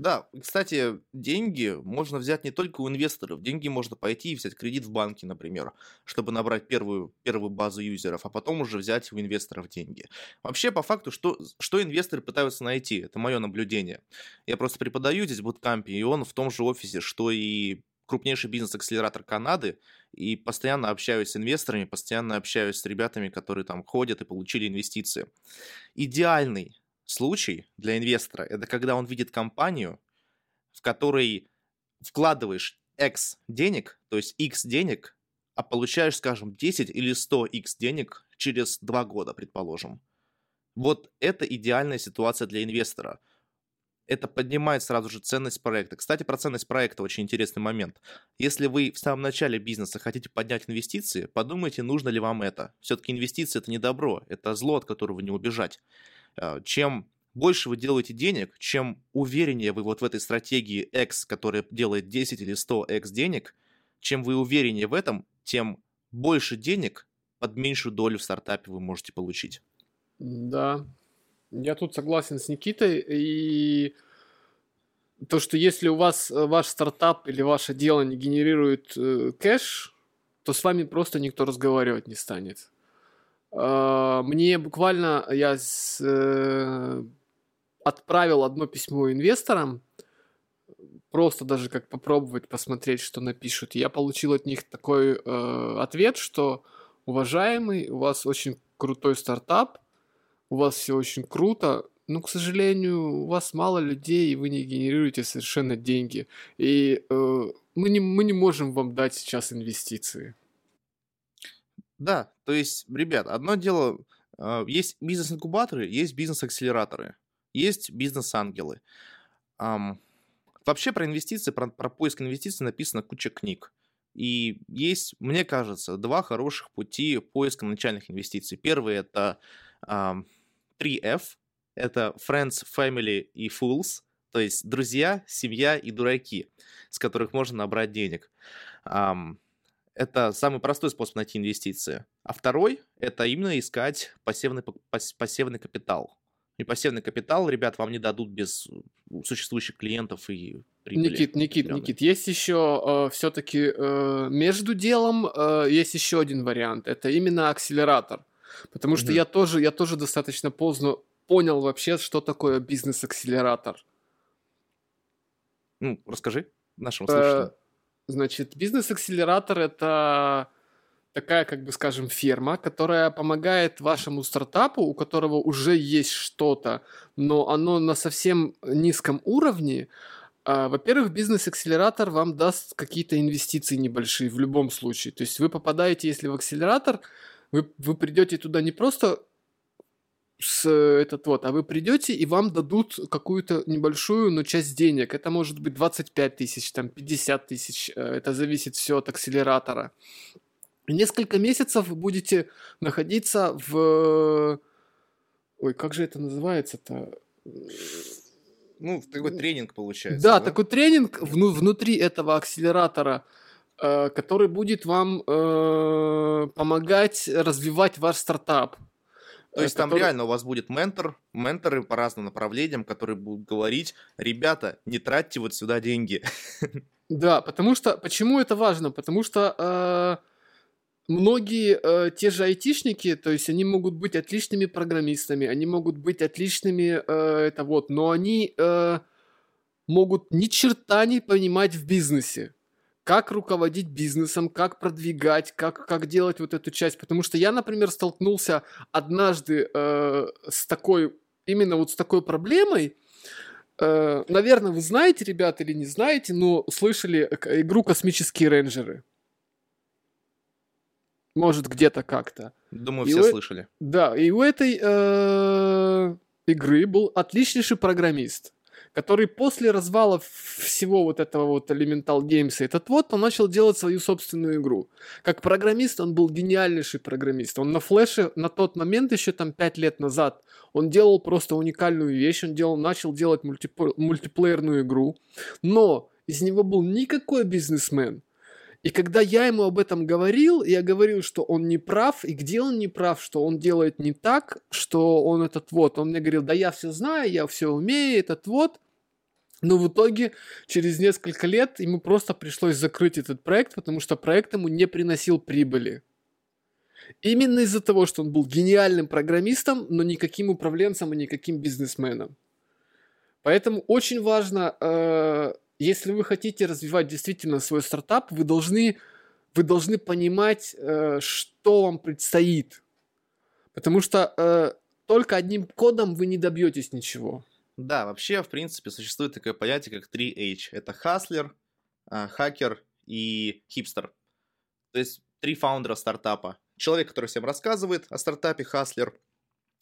Да, кстати, деньги можно взять не только у инвесторов. Деньги можно пойти и взять кредит в банке, например, чтобы набрать первую, первую базу юзеров, а потом уже взять у инвесторов деньги. Вообще, по факту, что, что инвесторы пытаются найти? Это мое наблюдение. Я просто преподаю здесь в буткампе, и он в том же офисе, что и крупнейший бизнес-акселератор Канады, и постоянно общаюсь с инвесторами, постоянно общаюсь с ребятами, которые там ходят и получили инвестиции. Идеальный случай для инвестора – это когда он видит компанию, в которой вкладываешь X денег, то есть X денег, а получаешь, скажем, 10 или 100 X денег через 2 года, предположим. Вот это идеальная ситуация для инвестора. Это поднимает сразу же ценность проекта. Кстати, про ценность проекта очень интересный момент. Если вы в самом начале бизнеса хотите поднять инвестиции, подумайте, нужно ли вам это. Все-таки инвестиции это не добро, это зло, от которого не убежать. А, чем больше вы делаете денег, чем увереннее вы вот в этой стратегии X, которая делает 10 или 100 X денег, чем вы увереннее в этом, тем больше денег под меньшую долю в стартапе вы можете получить. Да, я тут согласен с Никитой, и то, что если у вас э, ваш стартап или ваше дело не генерирует э, кэш, то с вами просто никто разговаривать не станет. Э, мне буквально я с, э, отправил одно письмо инвесторам, просто даже как попробовать посмотреть, что напишут. Я получил от них такой э, ответ, что уважаемый, у вас очень крутой стартап, у вас все очень круто, но, к сожалению, у вас мало людей, и вы не генерируете совершенно деньги. И э, мы, не, мы не можем вам дать сейчас инвестиции. Да, то есть, ребят, одно дело, э, есть бизнес-инкубаторы, есть бизнес-акселераторы, есть бизнес-ангелы. Эм, вообще про инвестиции, про, про поиск инвестиций написано куча книг. И есть, мне кажется, два хороших пути поиска начальных инвестиций. Первый это эм, 3F, это Friends, Family и Fools, то есть друзья, семья и дураки, с которых можно набрать денег. Um, это самый простой способ найти инвестиции. А второй – это именно искать пассивный, пассивный капитал. И пассивный капитал, ребят, вам не дадут без существующих клиентов и прибыли. Никит, Никит. Никит, есть еще э, все-таки э, между делом э, есть еще один вариант. Это именно акселератор. Потому что mm-hmm. я тоже, я тоже достаточно поздно понял вообще, что такое бизнес-акселератор. Ну, расскажи нашим э, слушателям. Значит, бизнес-акселератор это такая, как бы скажем, ферма, которая помогает вашему стартапу, у которого уже есть что-то, но оно на совсем низком уровне. А, во-первых, бизнес-акселератор вам даст какие-то инвестиции небольшие в любом случае. То есть вы попадаете, если в акселератор, вы, вы придете туда не просто с этот вот, а вы придете и вам дадут какую-то небольшую, но часть денег. Это может быть 25 тысяч, там 50 тысяч, э, это зависит все от акселератора. несколько месяцев вы будете находиться в... Ой, как же это называется-то? Ну, такой тренинг получается. Да, да? такой тренинг вну, внутри этого акселератора, э, который будет вам э, помогать развивать ваш стартап. То есть который... там реально у вас будет ментор, менторы по разным направлениям, которые будут говорить, ребята, не тратьте вот сюда деньги. [laughs] Да, потому что, почему это важно? Потому что э, многие э, те же айтишники, то есть они могут быть отличными программистами, они могут быть отличными, э, это вот, но они э, могут ни черта не понимать в бизнесе как руководить бизнесом, как продвигать, как, как делать вот эту часть. Потому что я, например, столкнулся однажды э, с такой, именно вот с такой проблемой. Э, наверное, вы знаете, ребята, или не знаете, но слышали игру «Космические рейнджеры». Может, где-то как-то. Думаю, и все у... слышали. Да, и у этой э, игры был отличнейший программист который после развала всего вот этого вот Elemental Games, этот вот, он начал делать свою собственную игру. Как программист он был гениальнейший программист. Он на флеше на тот момент, еще там 5 лет назад, он делал просто уникальную вещь, он делал, начал делать мультип- мультиплеерную игру, но из него был никакой бизнесмен. И когда я ему об этом говорил, я говорил, что он не прав, и где он не прав, что он делает не так, что он этот вот, он мне говорил, да я все знаю, я все умею, этот вот. Но в итоге через несколько лет ему просто пришлось закрыть этот проект, потому что проект ему не приносил прибыли. Именно из-за того, что он был гениальным программистом, но никаким управленцем и никаким бизнесменом. Поэтому очень важно э, если вы хотите развивать действительно свой стартап, вы должны, вы должны понимать, э, что вам предстоит. Потому что э, только одним кодом вы не добьетесь ничего. Да, вообще, в принципе, существует такое понятие, как 3H. Это хаслер, э, хакер и хипстер. То есть три фаундера стартапа. Человек, который всем рассказывает о стартапе, хаслер.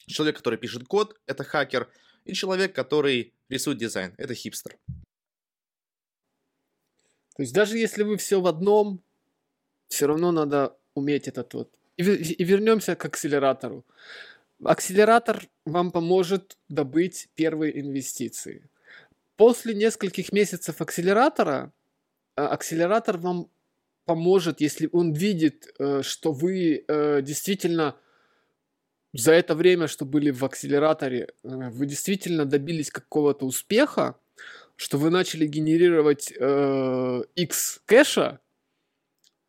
Человек, который пишет код, это хакер. И человек, который рисует дизайн, это хипстер. То есть даже если вы все в одном, все равно надо уметь этот вот. И, и вернемся к акселератору. Акселератор вам поможет добыть первые инвестиции. После нескольких месяцев акселератора, а, акселератор вам поможет, если он видит, э, что вы э, действительно за это время, что были в акселераторе, э, вы действительно добились какого-то успеха, что вы начали генерировать э, X кэша,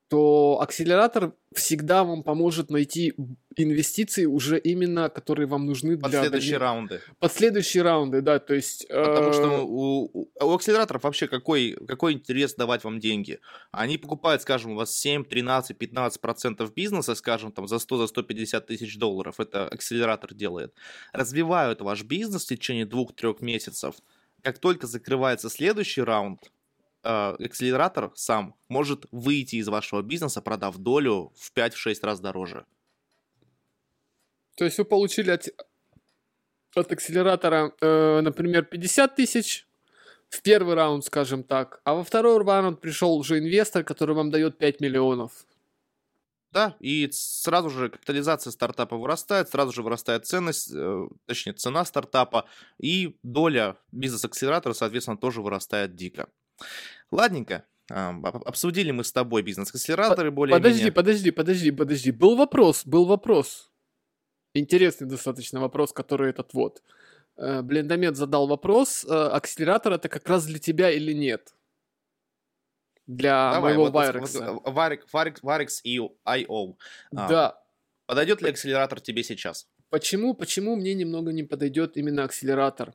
то акселератор всегда вам поможет найти инвестиции уже именно, которые вам нужны для... Последующие раунды. Последующие раунды, да, то есть... Потому что э, у, у акселераторов вообще какой, какой интерес давать вам деньги? Они покупают, скажем, у вас 7, 13, 15 процентов бизнеса, скажем, там за 100, за 150 тысяч долларов, это акселератор делает. Развивают ваш бизнес в течение двух-трех месяцев. Как только закрывается следующий раунд, э, акселератор сам может выйти из вашего бизнеса, продав долю в 5-6 раз дороже. То есть вы получили от, от акселератора, э, например, 50 тысяч в первый раунд, скажем так, а во второй раунд пришел уже инвестор, который вам дает 5 миллионов. Да, и сразу же капитализация стартапа вырастает, сразу же вырастает ценность, э, точнее цена стартапа, и доля бизнес-акселератора, соответственно, тоже вырастает дико. Ладненько. Обсудили мы с тобой бизнес-акселераторы более Подожди, подожди, подожди, подожди. Был вопрос, был вопрос. Интересный достаточно вопрос, который этот вот. Э, Блендомет задал вопрос, э, акселератор это как раз для тебя или нет? Для Давай, моего вот, Varex. Varex, Varex, Varex и IO. Да. Подойдет ли акселератор тебе сейчас? Почему, почему мне немного не подойдет именно акселератор?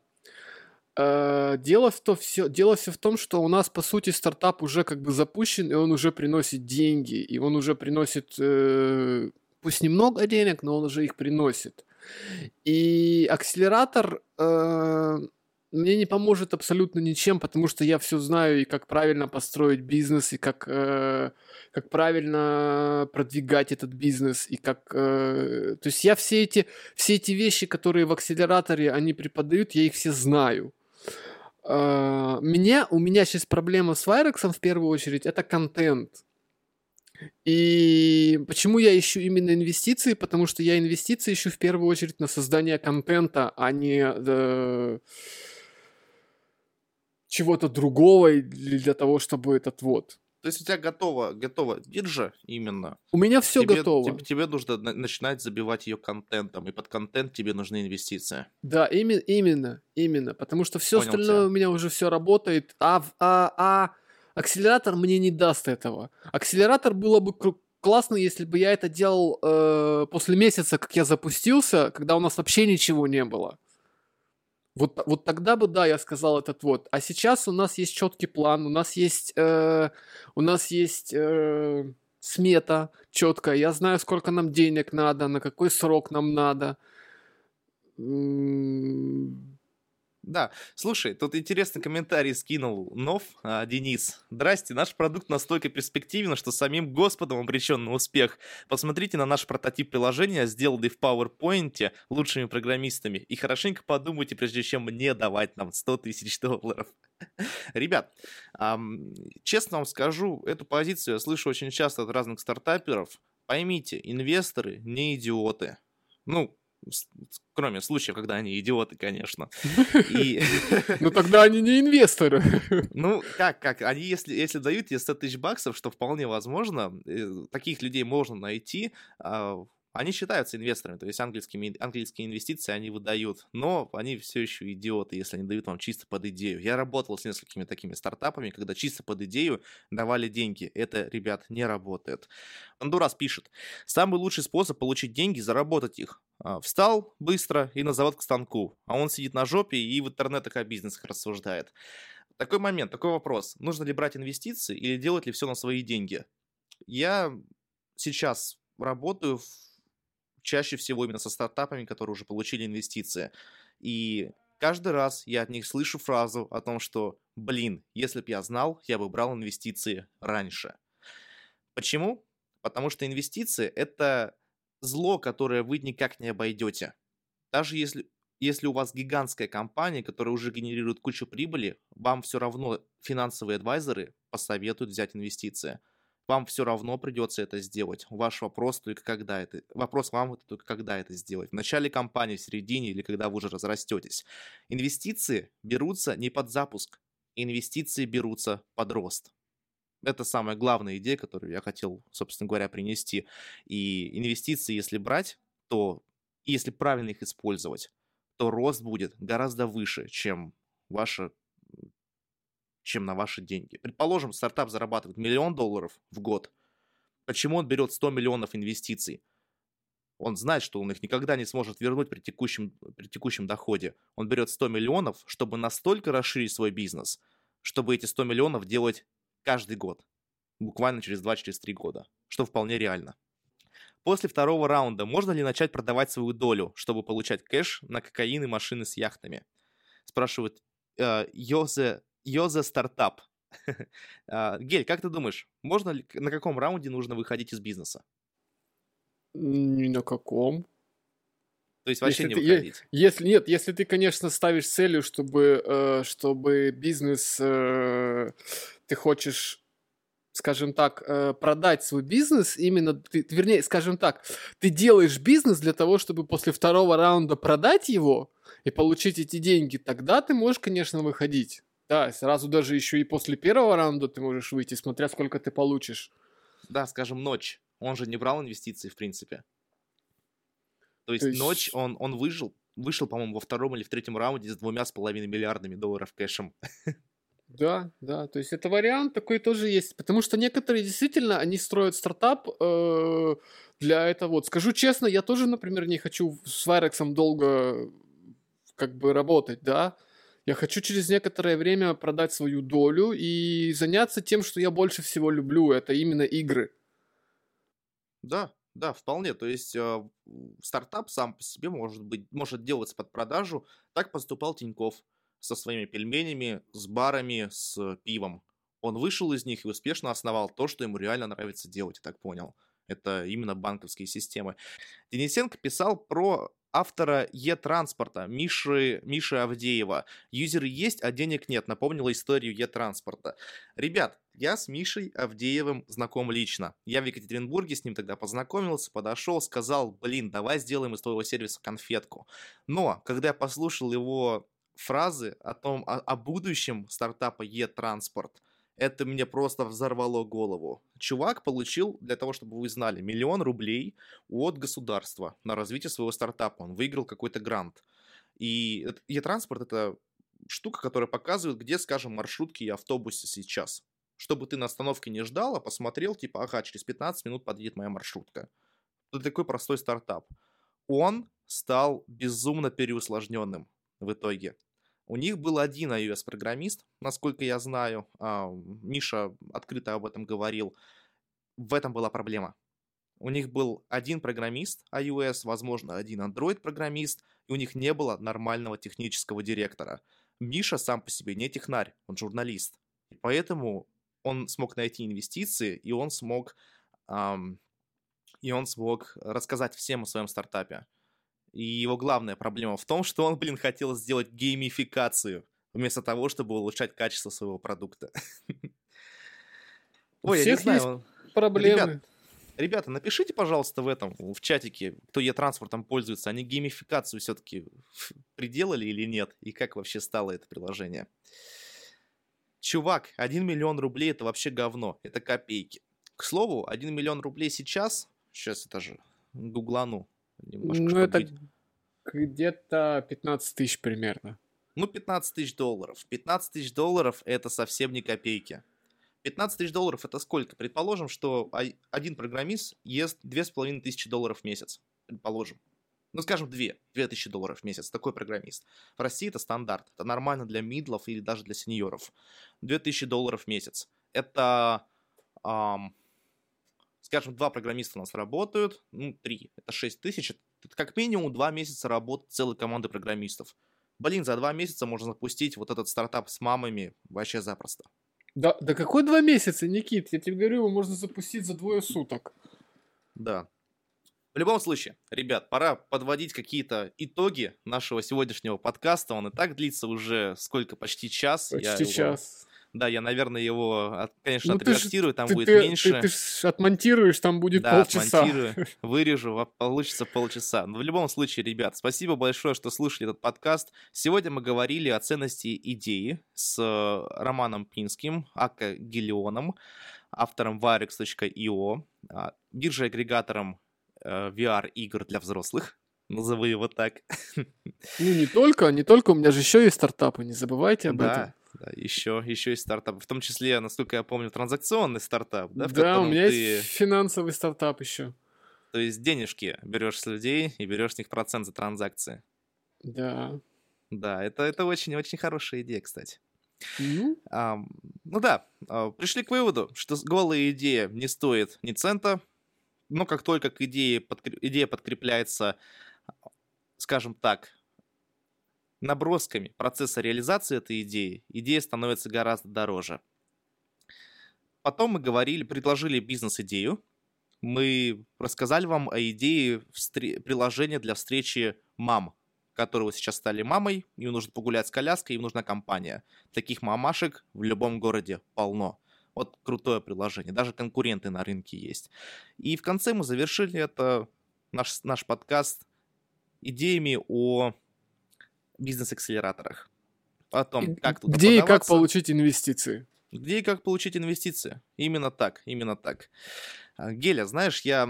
Э, дело, в то, все, дело все в том, что у нас, по сути, стартап уже как бы запущен, и он уже приносит деньги, и он уже приносит, э, пусть немного денег, но он уже их приносит. И акселератор э, мне не поможет абсолютно ничем, потому что я все знаю, и как правильно построить бизнес, и как, э, как правильно продвигать этот бизнес, и как... Э, то есть я все эти, все эти вещи, которые в акселераторе они преподают, я их все знаю. Uh, меня, у меня сейчас проблема с Вайрексом в первую очередь, это контент. И почему я ищу именно инвестиции? Потому что я инвестиции ищу в первую очередь на создание контента, а не э, чего-то другого для того, чтобы этот вот. То есть у тебя готова, готова биржа именно. У меня все тебе, готово. Тебе, тебе нужно начинать забивать ее контентом, и под контент тебе нужны инвестиции. Да, именно, именно, именно, потому что все Понял остальное тебя. у меня уже все работает, а, а, а акселератор мне не даст этого. Акселератор было бы классно, если бы я это делал э, после месяца, как я запустился, когда у нас вообще ничего не было. Вот, вот тогда бы, да, я сказал этот вот. А сейчас у нас есть четкий план, у нас есть, э, у нас есть э, смета четкая. Я знаю, сколько нам денег надо, на какой срок нам надо. Да, слушай, тут интересный комментарий скинул Нов, а, Денис. Здрасте, наш продукт настолько перспективен, что самим Господом обречен на успех. Посмотрите на наш прототип приложения, сделанный в PowerPoint лучшими программистами, и хорошенько подумайте, прежде чем мне давать нам 100 тысяч долларов. [laughs] Ребят, честно вам скажу, эту позицию я слышу очень часто от разных стартаперов. Поймите, инвесторы не идиоты. Ну, кроме случаев, когда они идиоты, конечно. [laughs] И... [laughs] Ну тогда они не инвесторы. [laughs] Ну, как, как, они если, если дают тебе 100 тысяч баксов, что вполне возможно, э, таких людей можно найти, а, они считаются инвесторами, то есть английскими, английские инвестиции они выдают, но они все еще идиоты, если они дают вам чисто под идею. Я работал с несколькими такими стартапами, когда чисто под идею давали деньги. Это, ребят, не работает. Андурас пишет, самый лучший способ получить деньги – заработать их. А, встал быстро и на завод к станку, а он сидит на жопе и в интернетах о бизнесах рассуждает. Такой момент, такой вопрос. Нужно ли брать инвестиции или делать ли все на свои деньги? Я сейчас работаю в чаще всего именно со стартапами, которые уже получили инвестиции. И каждый раз я от них слышу фразу о том, что, блин, если бы я знал, я бы брал инвестиции раньше. Почему? Потому что инвестиции – это зло, которое вы никак не обойдете. Даже если, если у вас гигантская компания, которая уже генерирует кучу прибыли, вам все равно финансовые адвайзеры посоветуют взять инвестиции – вам все равно придется это сделать. Ваш вопрос только когда это... Вопрос вам это только когда это сделать. В начале кампании, в середине или когда вы уже разрастетесь. Инвестиции берутся не под запуск. Инвестиции берутся под рост. Это самая главная идея, которую я хотел, собственно говоря, принести. И инвестиции, если брать, то если правильно их использовать, то рост будет гораздо выше, чем ваша чем на ваши деньги. Предположим, стартап зарабатывает миллион долларов в год. Почему он берет 100 миллионов инвестиций? Он знает, что он их никогда не сможет вернуть при текущем, при текущем доходе. Он берет 100 миллионов, чтобы настолько расширить свой бизнес, чтобы эти 100 миллионов делать каждый год. Буквально через 2-3 через года. Что вполне реально. После второго раунда можно ли начать продавать свою долю, чтобы получать кэш на кокаин и машины с яхтами? Спрашивает э, Йозе, Йозе Стартап. [laughs] А, Гель, как ты думаешь, можно ли, на каком раунде нужно выходить из бизнеса? Ни на каком. То есть вообще Если не ты- выходить? Если нет, если ты, конечно, ставишь целью, чтобы, э, чтобы бизнес, э, ты хочешь, скажем так, э, продать свой бизнес, именно, ты, вернее, скажем так, ты делаешь бизнес для того, чтобы после второго раунда продать его и получить эти деньги, тогда ты можешь, конечно, выходить. Да, сразу даже еще и после первого раунда ты можешь выйти, смотря сколько ты получишь. Да, скажем, ночь. Он же не брал инвестиции, в принципе. То есть, То есть- ночь он, он выжил, вышел, по-моему, во втором или в третьем раунде с двумя с половиной миллиардами долларов кэшем. Да, да, то есть это вариант такой тоже есть, потому что некоторые действительно, они строят стартап э, для этого. Вот, скажу честно, я тоже, например, не хочу с Вайрексом долго как бы работать, да. Я хочу через некоторое время продать свою долю и заняться тем, что я больше всего люблю, это именно игры. Да, да, вполне. То есть э, стартап сам по себе может быть, может делаться под продажу. Так поступал Тиньков со своими пельменями, с барами, с пивом. Он вышел из них и успешно основал то, что ему реально нравится делать, я так понял. Это именно банковские системы. Денисенко писал про автора Е-транспорта Миши, Миши Авдеева. Юзеры есть, а денег нет. Напомнила историю Е-транспорта. Ребят, я с Мишей Авдеевым знаком лично. Я в Екатеринбурге с ним тогда познакомился, подошел, сказал, блин, давай сделаем из твоего сервиса конфетку. Но, когда я послушал его фразы о том, о, о будущем стартапа Е-транспорт, это мне просто взорвало голову. Чувак получил, для того, чтобы вы знали, миллион рублей от государства на развитие своего стартапа. Он выиграл какой-то грант. И Е-транспорт это штука, которая показывает, где, скажем, маршрутки и автобусы сейчас. Чтобы ты на остановке не ждал, а посмотрел, типа, ага, через 15 минут подъедет моя маршрутка. Это такой простой стартап. Он стал безумно переусложненным в итоге. У них был один iOS-программист, насколько я знаю. а, Миша открыто об этом говорил. В этом была проблема. У них был один программист iOS, возможно, один Android-программист, и у них не было нормального технического директора. Миша сам по себе не технарь, он журналист. И поэтому он смог найти инвестиции, и он смог, ам, и он смог рассказать всем о своем стартапе. И его главная проблема в том, что он, блин, хотел сделать геймификацию, вместо того, чтобы улучшать качество своего продукта. Ой, я не знаю, Проблемы. Ребят, Ребята, напишите, пожалуйста, в этом, в чатике, кто Е-транспортом пользуется, они геймификацию все-таки приделали или нет, и как вообще стало это приложение. Чувак, 1 миллион рублей это вообще говно, это копейки. К слову, 1 миллион рублей сейчас, сейчас это же гуглану немножко, ну, это где-то 15 тысяч примерно. Ну, 15 тысяч долларов. 15 тысяч долларов это совсем не копейки. 15 тысяч долларов это сколько? Предположим, что один программист ест 2,5 тысячи долларов в месяц. Предположим. Ну, скажем, 2. 2 тысячи долларов в месяц. Такой программист. В России это стандарт. Это нормально для мидлов или даже для сеньоров. 2 тысячи долларов в месяц. Это, ам, скажем, два программиста у нас работают. Ну, три. Это 6 тысяч. Это как минимум два месяца работы целой команды программистов. Блин, за два месяца можно запустить вот этот стартап с мамами вообще запросто. Да, да какой два месяца, Никит? Я тебе говорю, его можно запустить за двое суток. Да. В любом случае, ребят, пора подводить какие-то итоги нашего сегодняшнего подкаста. Он и так длится уже сколько, почти час. Я Почти его- час. Да, я, наверное, его, от- конечно, Ну, ты отредактирую, там ты, будет ты- меньше. Ты, ты ж отмонтируешь, там будет да, полчаса. отмонтирую, [laughs] вырежу, получится полчаса. Но в любом случае, ребят, спасибо большое, что слушали этот подкаст. Сегодня мы говорили о ценности идеи с э, Романом Пинским, Ака Гелионом, автором varex.io, а, биржей-агрегатором э, VR-игр для взрослых. Назову его так. [laughs] Ну, не только, не только, у меня же еще есть стартапы, не забывайте об Да, этом. Да, еще, еще и стартап. В том числе, насколько я помню, транзакционный стартап, да? Да, у меня ты... есть финансовый стартап еще. То есть денежки берешь с людей и берешь с них процент за транзакции. Да. Да, это, это очень-очень хорошая идея, кстати. Ну? А, ну да, а, пришли к выводу, что голая идея не стоит ни цента, но как только к идее подкреп... идея подкрепляется, скажем так, набросками процесса реализации этой идеи, идея становится гораздо дороже. Потом мы говорили, предложили бизнес-идею, мы рассказали вам о идее приложения для встречи мам, которые сейчас стали мамой, им нужно погулять с коляской, им нужна компания. Таких мамашек в любом городе полно. Вот крутое приложение, даже конкуренты на рынке есть. И в конце мы завершили это, наш, наш подкаст, идеями о бизнес-акселераторах. О том, как туда Где и как получить инвестиции. Где и как получить инвестиции. Именно так, именно так. А, Геля, знаешь, я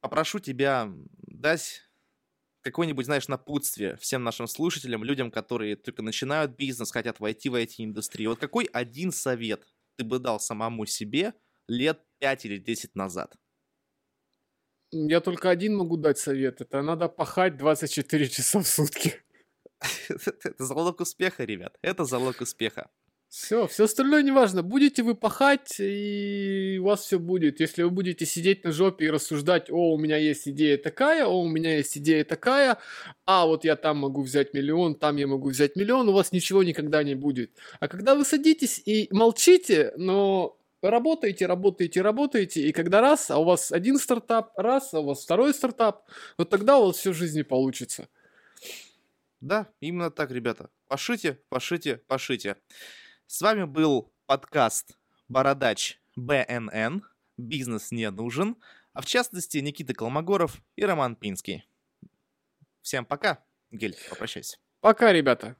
попрошу тебя дать какое-нибудь, знаешь, напутствие всем нашим слушателям, людям, которые только начинают бизнес, хотят войти в IT-индустрию. Вот какой один совет ты бы дал самому себе лет 5 или 10 назад? Я только один могу дать совет. Это надо пахать 24 часа в сутки. [laughs] Это залог успеха, ребят. Это залог успеха. Все, все остальное не важно. Будете вы пахать, и у вас все будет. Если вы будете сидеть на жопе и рассуждать, о, у меня есть идея такая, о, у меня есть идея такая, а вот я там могу взять миллион, там я могу взять миллион, у вас ничего никогда не будет. А когда вы садитесь и молчите, но работаете, работаете, работаете, и когда раз, а у вас один стартап, раз, а у вас второй стартап, вот тогда у вас все в жизни получится. Да, именно так, ребята. Пошите, пошите, пошите. С вами был подкаст «Бородач БНН». Бизнес не нужен. А в частности, Никита Колмогоров и Роман Пинский. Всем пока. Гель, попрощайся. Пока, ребята.